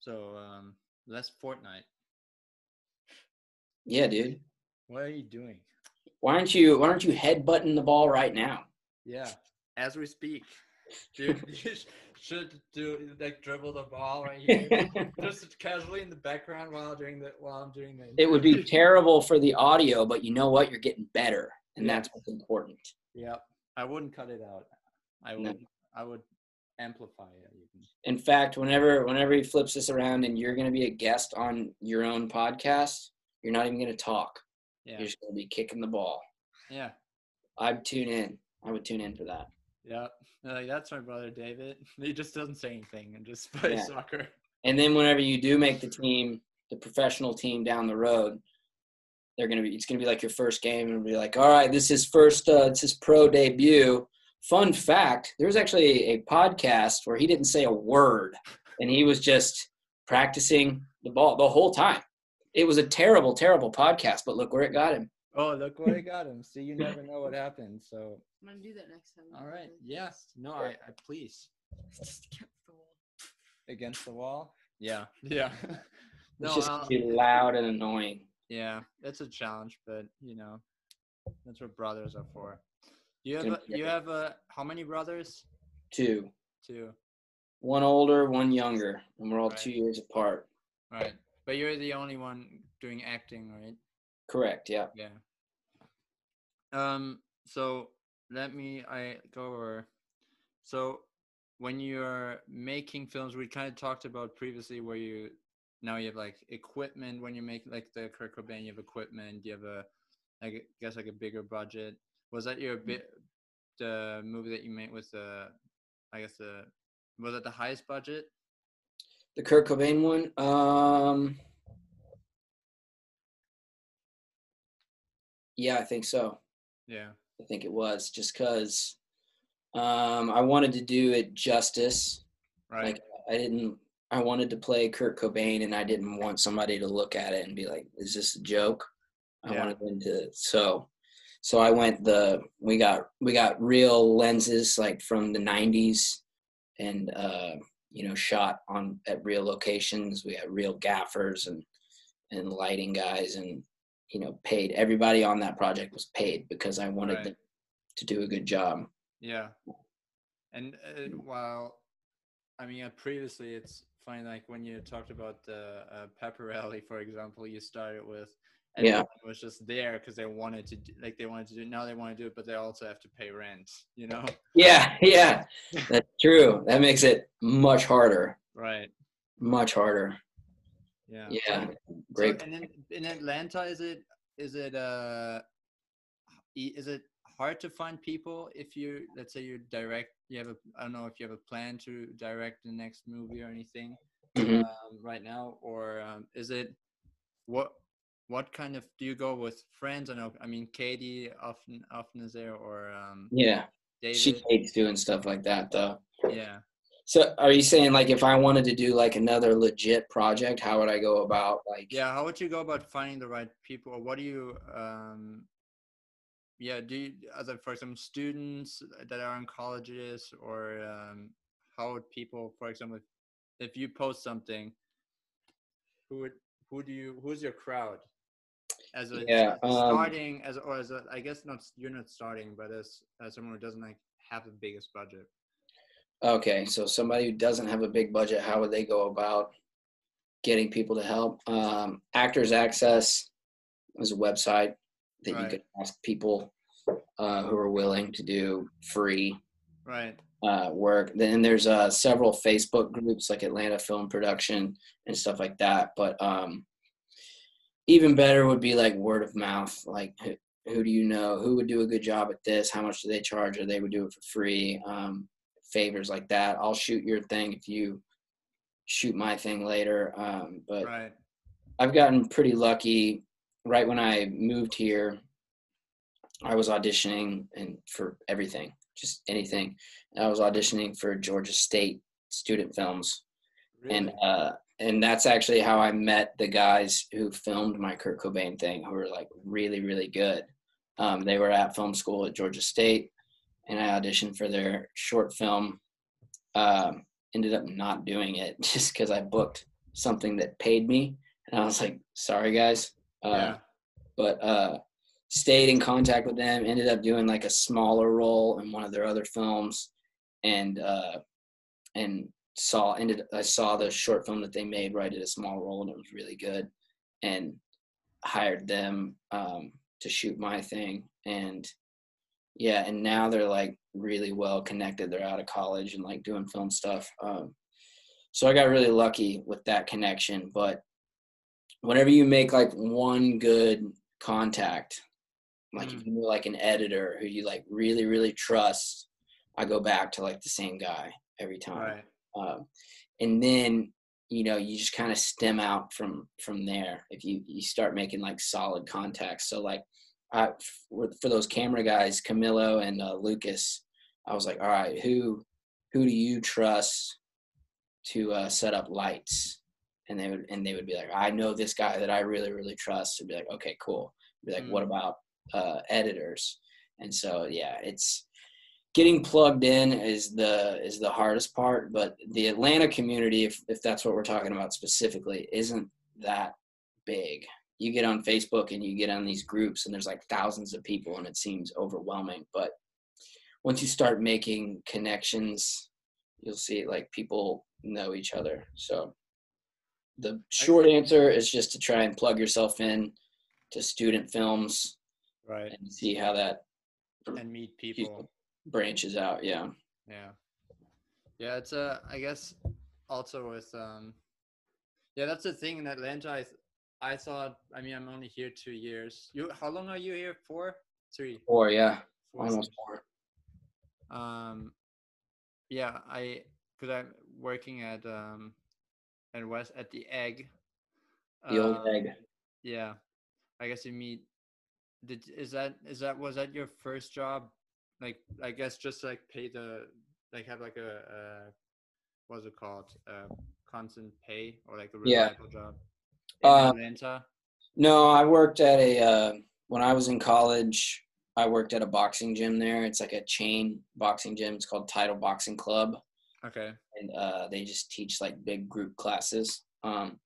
So um, that's Fortnite. Yeah, dude. What are you doing? Why aren't you why aren't you headbutting the ball right now? Yeah, as we speak, dude, you should do like dribble the ball right here, just casually in the background while doing the while I'm doing the. It would be terrible for the audio, but you know what? You're getting better, and that's what's important. Yep, I wouldn't cut it out. I No. would. I would amplify it. Even. In fact, whenever whenever he flips this around and you're going to be a guest on your own podcast, you're not even going to talk. Yeah. You're just going to be kicking the ball. Yeah. I'd tune in. I would tune in for that. Yeah. Like that's my brother David. He just doesn't say anything and just plays Yeah. soccer. And then whenever you do make the team, the professional team down the road, they're to be it's going to be like your first game and be like, "All right, this is first uh it's his pro debut." Fun fact, there was actually a podcast where he didn't say a word and he was just practicing the ball the whole time. It was a terrible terrible podcast, but look where it got him. Oh, look what I got him. See, you never know what happens. So, I'm gonna do that next time. all right. Yes. No, I, I please. Just against the wall. Against the wall. Yeah. Yeah. It's no. just I'll- be loud and annoying. yeah, it's a challenge, but you know, that's what brothers are for. You have a, you have a how many brothers? Two. Two. One older, one younger, and we're all Right. two years apart. Right. But you're the only one doing acting, right? Correct, yeah. Yeah. Um. So let me. I go over. So when you're making films, we kind of talked about previously where you now you have like equipment when you make like the Kurt Cobain, you have equipment. You have a, I guess like a bigger budget. Was that your bit? The movie that you made with the, I guess the, was it the highest budget? The Kurt Cobain one. Um Yeah, I think so. Yeah. I think it was just because um, I wanted to do it justice. Right. Like I didn't. I wanted to play Kurt Cobain, and I didn't want somebody to look at it and be like, "Is this a joke?" I Yeah. wanted them to. So, so I went the. We got we got real lenses like from the '90s, and uh, you know, shot on at real locations. We had real gaffers and and lighting guys, and you know, paid everybody on that project was paid because I wanted Right. them to do a good job. Yeah. And uh, while, I mean, uh, previously it's funny, like when you talked about the uh, pepper rally, for example, you started with, and Yeah. it was just there because they wanted to, do, like they wanted to do. It, now they want to do it, but they also have to pay rent. You know. Yeah, yeah, that's true. That makes it much harder, Right. much harder. Yeah. Yeah, So, great. and then in Atlanta, is it is it uh e- is it hard to find people if you let's say you direct you have a I don't know if you have a plan to direct the next movie or anything Mhm. um, right now or um, is it what what kind of do you go with friends? I know I mean Katie often often is there or um, Yeah, David. she hates doing stuff like that though. yeah. So, are you saying like if I wanted to do like another legit project, how would I go about like? Yeah, how would you go about finding the right people, or what do you, um, yeah, do you, as a, for some students that are in colleges, or um, how would people, for example, if you post something, who would, who do you, who's your crowd? As a Yeah, um, starting as or as a, I guess not you're not starting, but as as someone who doesn't like have the biggest budget. Okay, so somebody who doesn't have a big budget, how would they go about getting people to help? Um, Actors Access is a website that you Right. could ask people uh, who are willing to do free Right. uh, work. Then there's uh, several Facebook groups like Atlanta Film Production and stuff like that. But um, even better would be like word of mouth. Like, who, who do you know? Who would do a good job at this? How much do they charge? Or they would do it for free. Um, favors like that. I'll shoot your thing if you shoot my thing later. Um, but Right. I've gotten pretty lucky. Right when I moved here, I was auditioning and for everything, just anything. I was auditioning for Georgia State student films, and uh, and that's actually how I met the guys who filmed my Kurt Cobain thing, who were like really really good. Um, they were at film school at Georgia State, and I auditioned for their short film. Um, ended up not doing it just because I booked something that paid me, and I was like, sorry guys. Uh, yeah. but uh, stayed in contact with them. Ended up doing like a smaller role in one of their other films, and uh, and saw ended I saw the short film that they made where I did a small role and it was really good, and hired them um, to shoot my thing and yeah and now they're like really well connected they're out of college and like doing film stuff um, so i got really lucky with that connection but whenever you make like one good contact like if Mm. you know like an editor who you like really really trust i go back to like the same guy every time Right. um, and then you know you just kind of stem out from from there if you you start making like solid contacts so like I, for, for those camera guys camilo and uh, lucas i was like all right who who do you trust to uh, set up lights? And they would and they would be like i know this guy that i really really trust. And be like okay cool. Be like what Mm. about uh, editors? And so yeah it's getting plugged in is the is the hardest part but the atlanta community if, if that's what we're talking about specifically isn't that big you get on facebook and you get on these groups and there's like thousands of people and it seems overwhelming but once you start making connections you'll see like people know each other so the short answer is just to try and plug yourself in to student films Right. and see how that And meet people. branches out yeah Yeah. Yeah, it's uh I guess also with um yeah, that's the thing in Atlanta. I th- I thought I mean I'm only here two years. You how long are you here for? Three. or yeah Four almost four Um yeah, I because I'm working at um at West at the egg. the old um, egg Yeah. I guess you meet did is that is that was that your first job? Like I guess just like pay the like have like a uh what's it called? Uh constant pay or like a Yeah. job Uh, No, I worked at a uh, when I was in college. I worked at a boxing gym there. It's like a chain boxing gym. It's called Title Boxing Club, Okay. and uh, they just teach like big group classes. Um,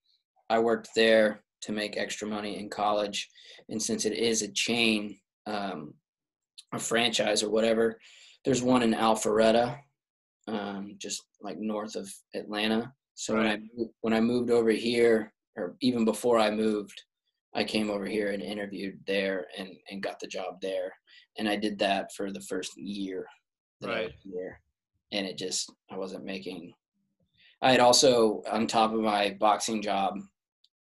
I worked there to make extra money in college, and since it is a chain, um, a franchise or whatever, there's one in Alpharetta, um, just like north of Atlanta. So when I when I moved over here, or even before I moved, I came over here and interviewed there and and got the job there, and I did that for the first year that I was Right. and it just I wasn't making. I had also on top of my boxing job,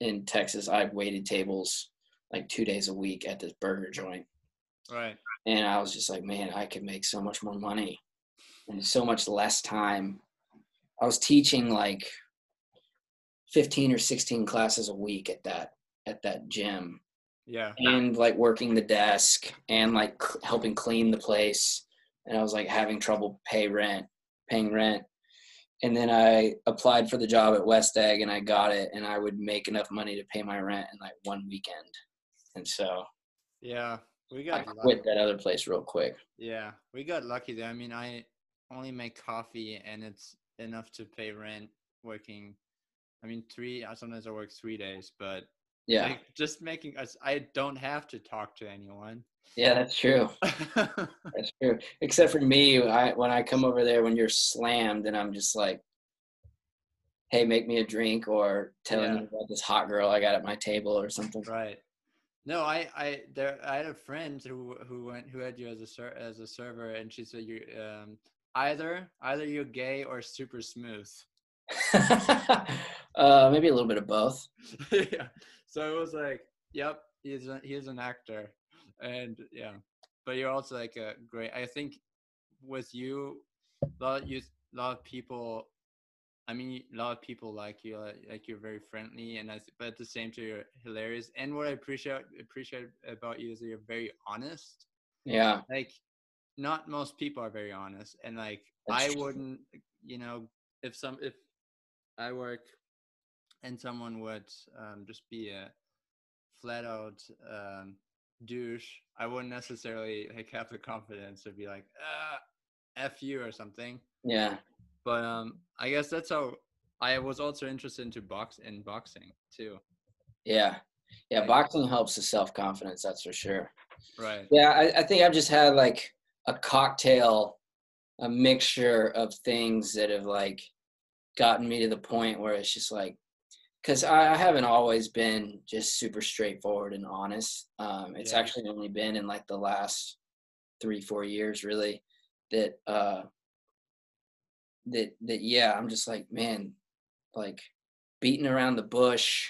in Texas, I've waited tables like two days a week at this burger joint, Right. and I was just like, man, I could make so much more money and so much less time. I was teaching like 15 or 16 classes a week at that at that gym Yeah. and like working the desk and like c- helping clean the place and i was like having trouble pay rent paying rent and then i applied for the job at west egg and i got it and i would make enough money to pay my rent in like one weekend and so Yeah. We i got lucky. quit that other place real quick Yeah, we got lucky there. I mean, I only make coffee and it's enough to pay rent working. I mean, three, sometimes I work three days, but yeah like, just making us, I don't have to talk to anyone. yeah that's true that's true except for me I, when i come over there when you're slammed and i'm just like hey make me a drink or telling Yeah. you about this hot girl i got at my table or something right. No, I, I, there, I had a friend who, who went, who had you as a ser- as a server, and she said you, um, either, either you're gay or super smooth. uh, maybe a little bit of both. yeah. So it was like, yep, he's a, he's an actor, and yeah, but you're also like a great. I think with you, a lot you a lot of people. I mean, a lot of people like you. Like, you're very friendly, and I, but at the same time, you're hilarious. And what I appreciate appreciate about you is that you're very honest. Yeah, Like, not most people are very honest, and like That's I true. wouldn't, you know, if some if I work and someone would um, just be a flat out um, douche, I wouldn't necessarily like have the confidence to be like, ah, f you or something. yeah, But um, I guess that's how I was also interested into box in boxing too. yeah, yeah. Like- Boxing helps the self confidence. That's for sure. Right. Yeah, I, I think I've just had like a cocktail, a mixture of things that have like gotten me to the point where it's just like, because I, I haven't always been just super straightforward and honest. Um, it's Yeah. actually only been in like the last three, four years really that uh that that yeah, I'm just like, man, like beating around the bush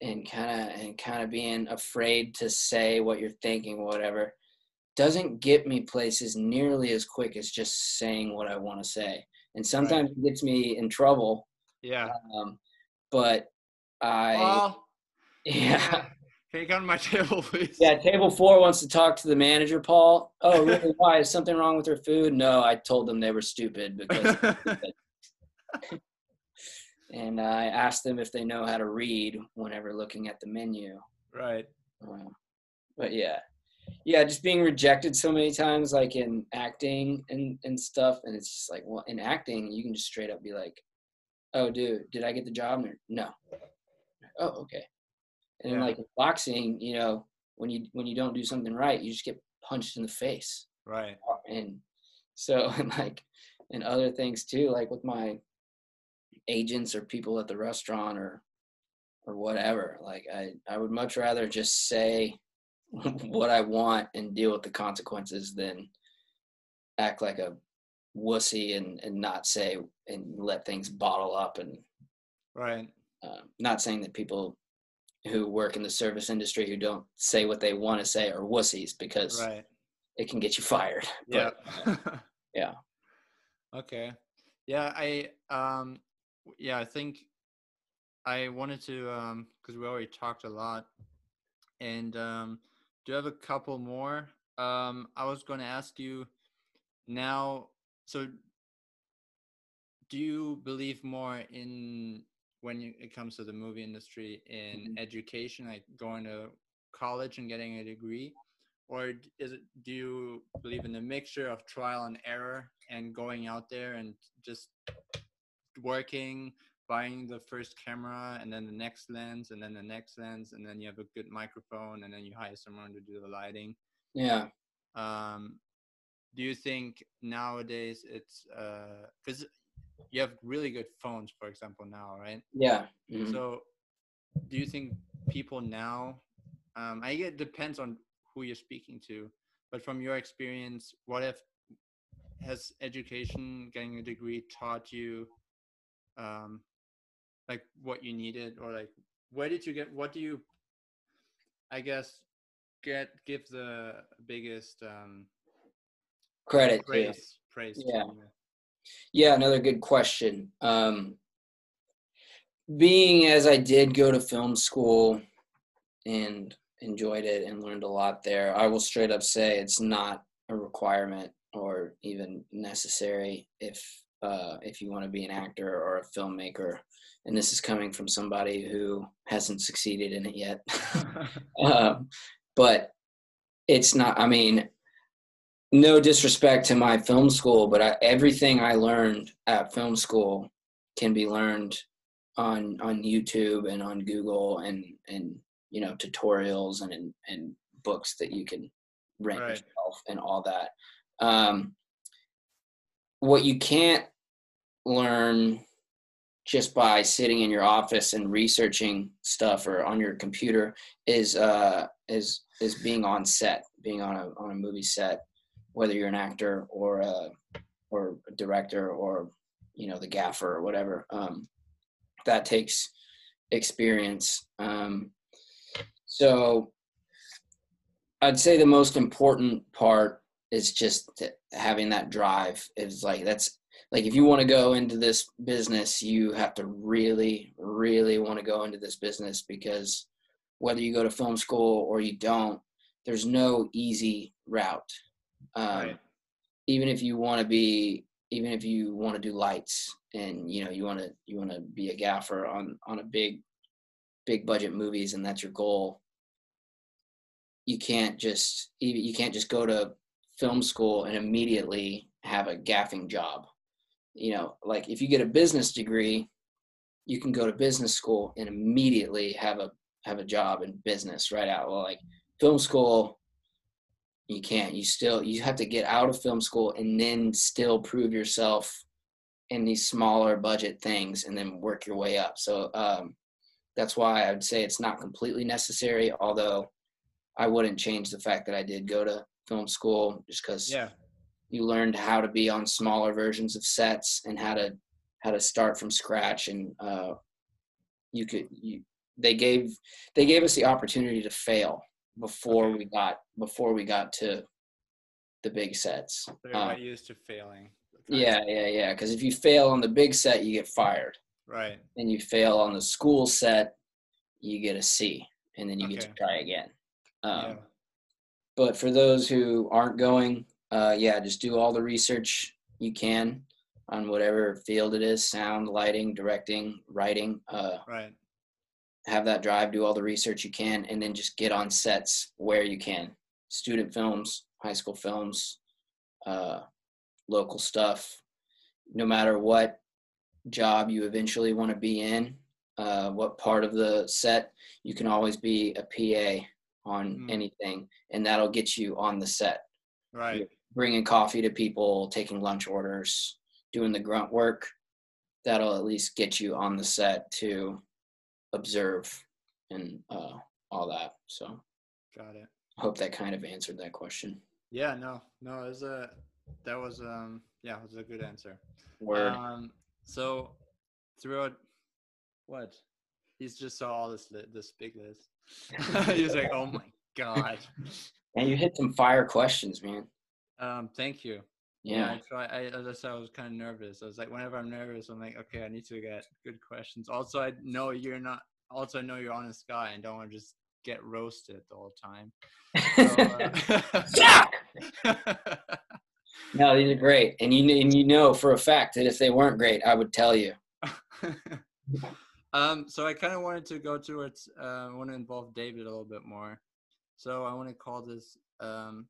and kind of and kind of being afraid to say what you're thinking or whatever doesn't get me places nearly as quick as just saying what I want to say. And sometimes it gets me in trouble. Yeah. Um, but I, Oh, yeah, can you come to my table, please? yeah. Table four wants to talk to the manager, Paul. Oh, really? Why? Is something wrong with their food? No, I told them they were stupid because, and I asked them if they know how to read whenever looking at the menu. right. Uh, but yeah, yeah, just being rejected so many times, like in acting and and stuff, and it's just like, well, in acting, you can just straight up be like, "Oh, dude, did I get the job?" No. Oh, okay. And then Yeah. like boxing, you know, when you when you don't do something right, you just get punched in the face, Right. Uh, and so and like and other things too, like with my agents or people at the restaurant or or whatever. Like I, I would much rather just say what I want and deal with the consequences than act like a wussy and, and not say and let things bottle up and Right. uh, not saying that people who work in the service industry who don't say what they want to say are wussies because Right. it can get you fired. Yeah. But, yeah. Okay. Yeah, I um yeah, I think I wanted to um because we already talked a lot and um do you have a couple more? Um I was going to ask you now so do you believe more in when you, it comes to the movie industry in Mhm. education like going to college and getting a degree or is it do you believe in the mixture of trial and error and going out there and just working buying the first camera and then the next lens and then the next lens and then you have a good microphone and then you hire someone to do the lighting Yeah. um do you think nowadays it's uh because you have really good phones for example now right Yeah. mhm. so, do you think people now? Um, I get it depends on who you're speaking to, but from your experience, what if has education, getting a degree, taught you, um, like what you needed, or like where did you get? What do you? I guess get give the biggest um, Credit. to. praise praise. Yeah. Yeah, another good question. Um, being as I did go to film school and enjoyed it and learned a lot there, I will straight up say it's not a requirement or even necessary if uh, if you want to be an actor or a filmmaker. And this is coming from somebody who hasn't succeeded in it yet. um, but it's not. I mean, no disrespect to my film school, but I, everything I learned at film school can be learned on on YouTube and on Google and and you know tutorials and and, and books that you can rent Right. yourself and all that. Um, what you can't learn just by sitting in your office and researching stuff or on your computer is uh is is being on set, being on a on a movie set, whether you're an actor or a or a director or you know the gaffer or whatever. Um, that takes experience. Um, so I'd say the most important part is just having that drive. Is like that's like if you want to go into this business, you have to really, really want to go into this business because whether you go to film school or you don't, there's no easy route. Um, Right. Even if you want to be, even if you want to do lights and you know you want to you want to be a gaffer on on a big, big budget movies and that's your goal. You can't just you can't just go to film school and immediately have a gaffing job. You know, like if you get a business degree, you can go to business school and immediately have a have a job in business right out. Well, like film school, you can't. You still you have to get out of film school and then still prove yourself in these smaller budget things and then work your way up. So um, that's why I would say it's not completely necessary. Although I wouldn't change the fact that I did go to film school just because Yeah. You learned how to be on smaller versions of sets and how to how to start from scratch and uh, you could you they gave they gave us the opportunity to fail before Okay. we got before we got to the big sets you're Uh, not used to failing. yeah yeah yeah because if you fail on the big set you get fired Right. and you fail on the school set you get a c and then you get to try again um, yeah. but for those who aren't going uh, yeah just do all the research you can on whatever field it is sound lighting directing writing uh, Right. have that drive do all the research you can and then just get on sets where you can student films high school films uh, local stuff no matter what job you eventually want to be in uh, what part of the set you can always be a pa on Mm. anything and that'll get you on the set Right. Bringing coffee to people taking lunch orders doing the grunt work that'll at least get you on the set to observe and uh, all that so Got it. I hope that kind of answered that question Yeah. No. No. It was a. That was um. Yeah. It was a good answer. word Um. So throughout, what? He's just saw all this li- this big list. he was like, "Oh my god." and you hit some fire questions man Um. Thank you. yeah I try. I as I said, I was kind of nervous. I was like, whenever I'm nervous, I'm like, okay, I need to get good questions. Also, I know you're not. Also, I know you're on honest guy and don't want to just get roasted the whole time. So, uh, no these are great and you, and you know for a fact that if they weren't great i would tell you um, so I kind of wanted to go towards. Uh, I want to involve David a little bit more. So I want to call this. Um,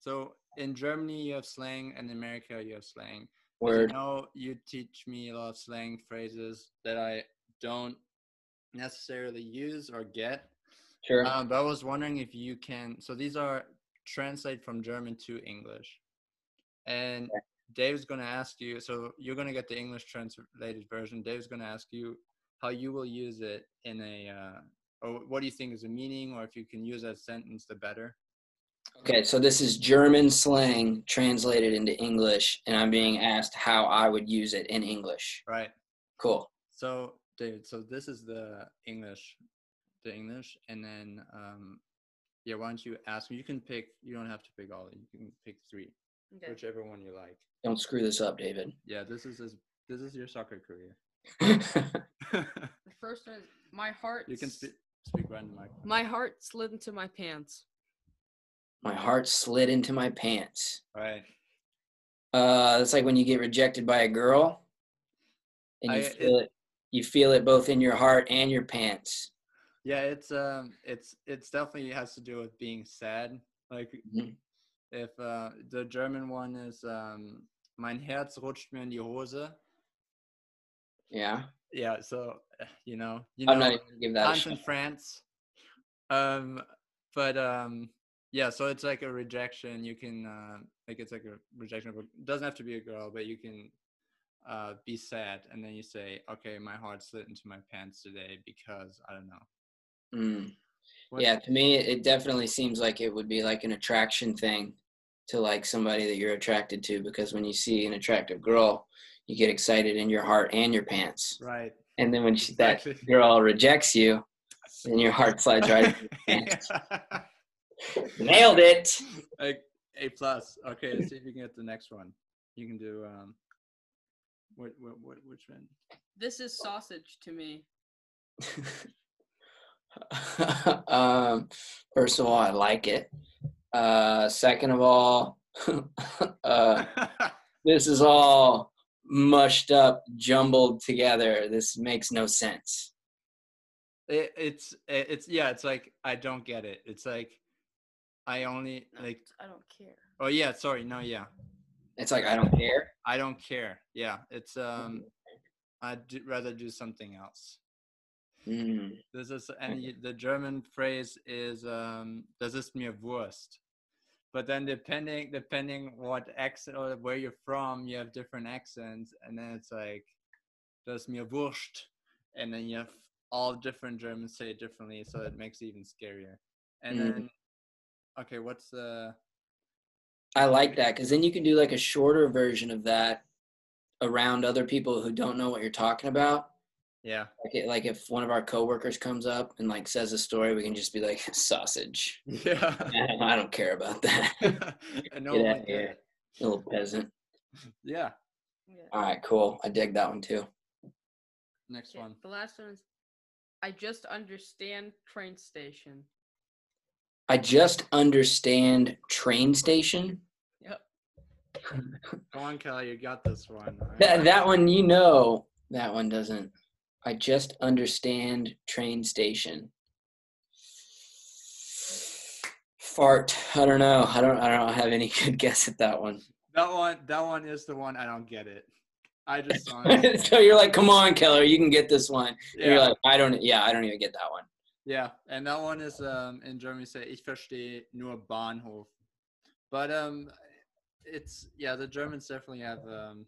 so in Germany you have slang, and in America you have slang. Word You know, you teach me a lot of slang phrases that I don't necessarily use or get. sure Um, but I was wondering if you can. So these are translate from German to English, and Dave's going to ask you. So you're going to get the English translated version. Dave's going to ask you how you will use it in a, uh, or what do you think is the meaning, or if you can use that sentence, the better. Okay, so this is German slang translated into English, and I'm being asked how I would use it in English. Right. Cool. So David. So this is the English, the English, and then um, yeah. Why don't you ask me? You can pick. You don't have to pick all. You can pick three, Okay. whichever one you like. Don't screw this up, David. Yeah, this is this, this is your soccer career. The first one is my heart. you can s- speak speak right in the microphone. My heart slid into my pants. My heart slid into my pants. Right. Uh, it's like when you get rejected by a girl, and you I- feel it. You feel it both in your heart and your pants. Yeah, it's um, it's it's definitely has to do with being sad. Like Mhm. if uh, the German one is um, mein Herz rutscht mir in die Hose. Yeah, Yeah, so you know, you I'm know, not even give that in. France. Um, but um, yeah, so it's like a rejection. You can uh, like it's like a rejection of a, doesn't have to be a girl, but you can uh, be sad, and then you say, "Okay, my heart slid into my pants today because I don't know." Mm. Yeah, to me, it definitely seems like it would be like an attraction thing to like somebody that you're attracted to because when you see an attractive girl, you get excited in your heart and your pants. Right. And then when she, that girl rejects you, then your heart slides right. Nailed it. like A plus. Okay, let's see if you can get the next one. You can do um. What what what which one? This is sausage to me. um, first of all, I like it. Uh, second of all, uh, this is all mushed up, jumbled together. This makes no sense. it, it's it's yeah. It's like I don't get it. It's like I only No, like. I don't care. Oh yeah, sorry. No, yeah. It's like I don't care. I don't care. Yeah, it's um. I'd rather do something else. Mm. This is and y- the German phrase is um. Das ist mir Wurst. But then depending depending what accent or where you're from, you have different accents, and then it's like, das ist mir Wurst, and then you have all different Germans say it differently, so it makes it even scarier. And Mm. then, okay, what's the I like that because then you can do like a shorter version of that around other people who don't know what you're talking about. yeah Like, it, like if one of our coworkers comes up and like says a story, we can just be like sausage. yeah. I don't care about that. and no Get one outta would here. Little peasant. Yeah. Yeah. All right, cool. I dig that one too. Next Okay, one. The last one is I just understand train station. I just understand train station. Yep. Come on, Keller, you got this one. all right? That that one, you know, that one doesn't. I just understand train station. Fart. I don't know. I don't. I don't have any good guess at that one. That one, that one is the one I don't get it. I just don't so you're like, come on, Keller, you can get this one. And You're like, I don't. Yeah, I don't even get that one. Yeah, and that one is um in Germany say ich verstehe nur Bahnhof, but um it's yeah the Germans definitely have um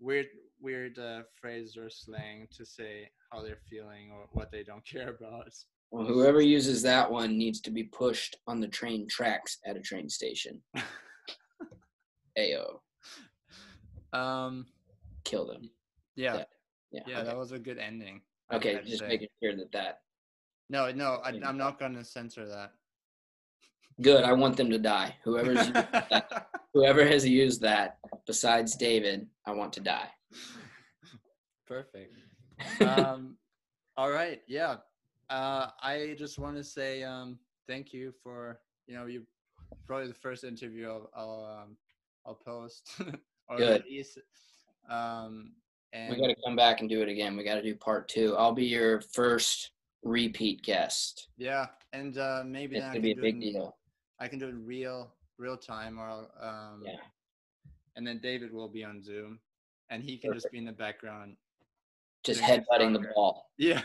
weird weird uh, phrase or slang to say how they're feeling or what they don't care about. Well, whoever uses that one needs to be pushed on the train tracks at a train station. Ayo, Um, kill them. yeah, Yeah, yeah, Yeah. okay. that was a good ending. Okay, just making sure that that. No, no, I, I'm not gonna censor that. Good. I want them to die. Whoever's used that, whoever has used that besides David, I want to die. Perfect. Um, all right. Yeah. Uh, I just want to say um, thank you for you know you probably the first interview I'll I'll, um, I'll post or Good. release. Um, and We got to come back and do it again. We got to do part two. I'll be your first repeat guest. yeah, and uh, maybe It's gonna be a can do it big in- deal. I can do it real real time or I'll, um, Yeah. and then David will be on Zoom and he can just be in the background. Just headbutting the ball. Yeah.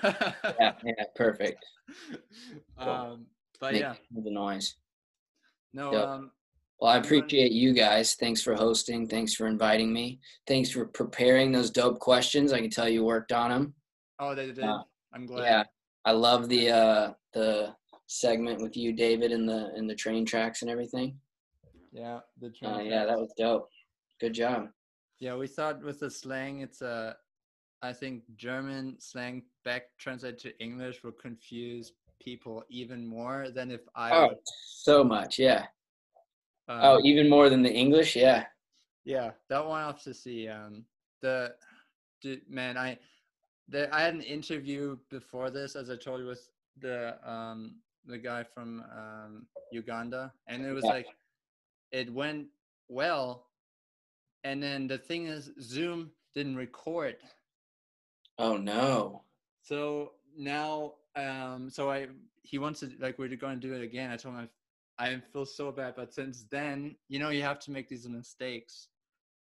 Yeah, yeah, perfect. um, but Make yeah, the noise. no. Yep. Um, Well, I appreciate you guys. Thanks for hosting. Thanks for inviting me. Thanks for preparing those dope questions. I can tell you worked on them. oh, they did. Uh, I'm glad. Yeah, I love the uh, the segment with you, David, in the in the train tracks and everything. Yeah, the Uh, yeah, that was dope. Good job. Yeah, we thought with the slang, it's a. I think German slang back translated to English will confuse people even more than if I. Oh, would, so much, yeah. um, Oh, even more than the English, yeah. Yeah, that one off to see. Um, the, dude, man, I, the, I had an interview before this, as I told you, with the um the guy from um Uganda, and it was Yeah. like, it went well, and then the thing is, Zoom didn't record, Oh no. so now, um, so I he wants to like we're going to do it again. I told him I, I feel so bad, but since then, you know, you have to make these mistakes.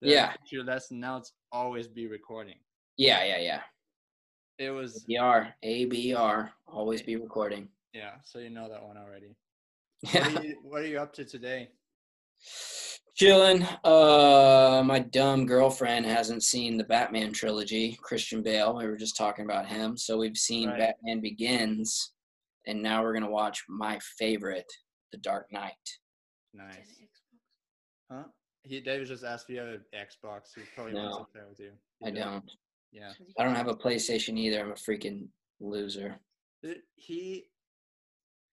Yeah. Your lesson now it's always be recording. Yeah, yeah, yeah. It was ABR, ABR, always be recording. yeah. So you know that one already. What are you, what are you up to today? Chilling. Uh, my dumb girlfriend hasn't seen the Batman trilogy, Christian Bale. We were just talking about him. So we've seen Right. Batman Begins, and now we're gonna watch my favorite, The Dark Knight. Nice. Huh? He David just asked if you have an Xbox. He probably wants No, to play with you. I You don't. Yeah. I don't have a PlayStation either. I'm a freaking loser. He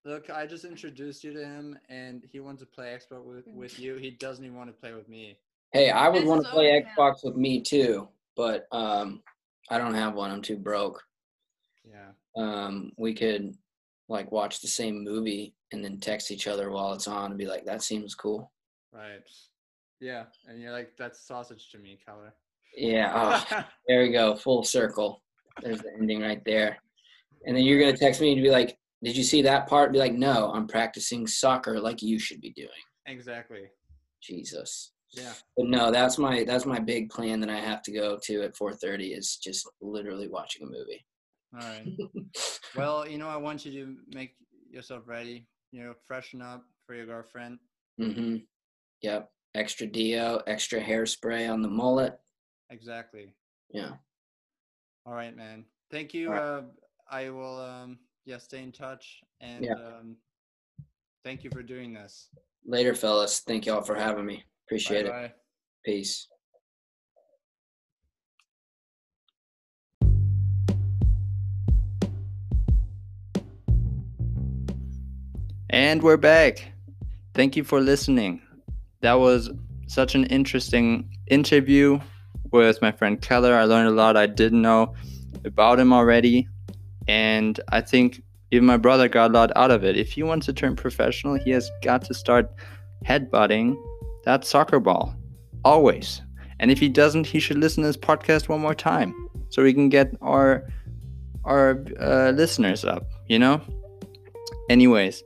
look, I just introduced you to him and he wants to play Xbox with, with you. He doesn't even want to play with me. Hey, I would This want is to play over now. Xbox with me too, but um, I don't have one. I'm too broke. Yeah. Um, we could like watch the same movie and then text each other while it's on and be like, "That seems cool." Right. Yeah. And you're like, that's sausage to me, Keller. Yeah. Oh, there we go. Full circle. There's the ending right there. And then you're gonna text me and be like, "Did you see that part?" Be like, "No, I'm practicing soccer like you should be doing." exactly. Jesus. Yeah. But no, that's my that's my big plan that I have to go to at 4:30 is just literally watching a movie. All right. Well, you know, I want you to make yourself ready. You know, freshen up for your girlfriend. mm-hmm. Yep. Extra Dio, extra hairspray on the mullet. Exactly. Yeah. All right, man. Thank you. All right. Uh, I will, um, yeah, stay in touch. And Yeah. um, thank you for doing this. Later, fellas. Thank y'all for having me. Appreciate it. Bye-bye. Peace. And we're back. Thank you for listening. That was such an interesting interview with my friend Keller. I learned a lot I didn't know about him already. And I think even my brother got a lot out of it. If he wants to turn professional, he has got to start headbutting that soccer ball. Always. And if he doesn't, he should listen to this podcast one more time so we can get our our uh, listeners up, you know? Anyways,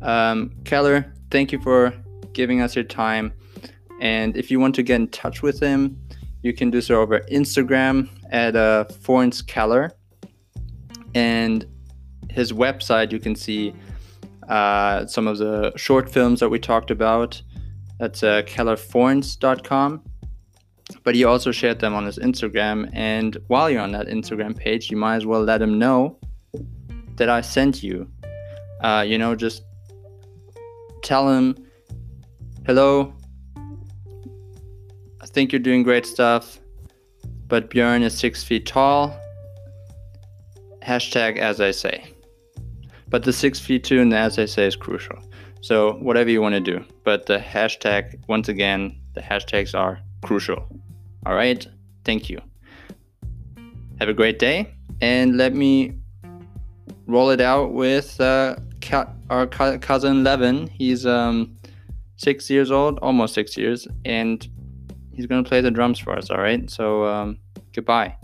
um, Keller, thank you for giving us your time. And if you want to get in touch with him, you can do so over Instagram at uh, Forns Keller. And his website, you can see uh, some of the short films that we talked about. That's uh, kellerforns.com. But he also shared them on his Instagram. And while you're on that Instagram page, you might as well let him know that I sent you. Uh, you know, just tell him, hello, think you're doing great stuff, but Björn is six feet tall. Hashtag as I say. But the six feet two and the as I say is crucial. So whatever you want to do. But the hashtag, once again, the hashtags are crucial. All right. Thank you. Have a great day. And let me roll it out with uh, our co- cousin Levin. He's um, six years old, almost six years, and he's gonna play the drums for us. All right. So um, goodbye.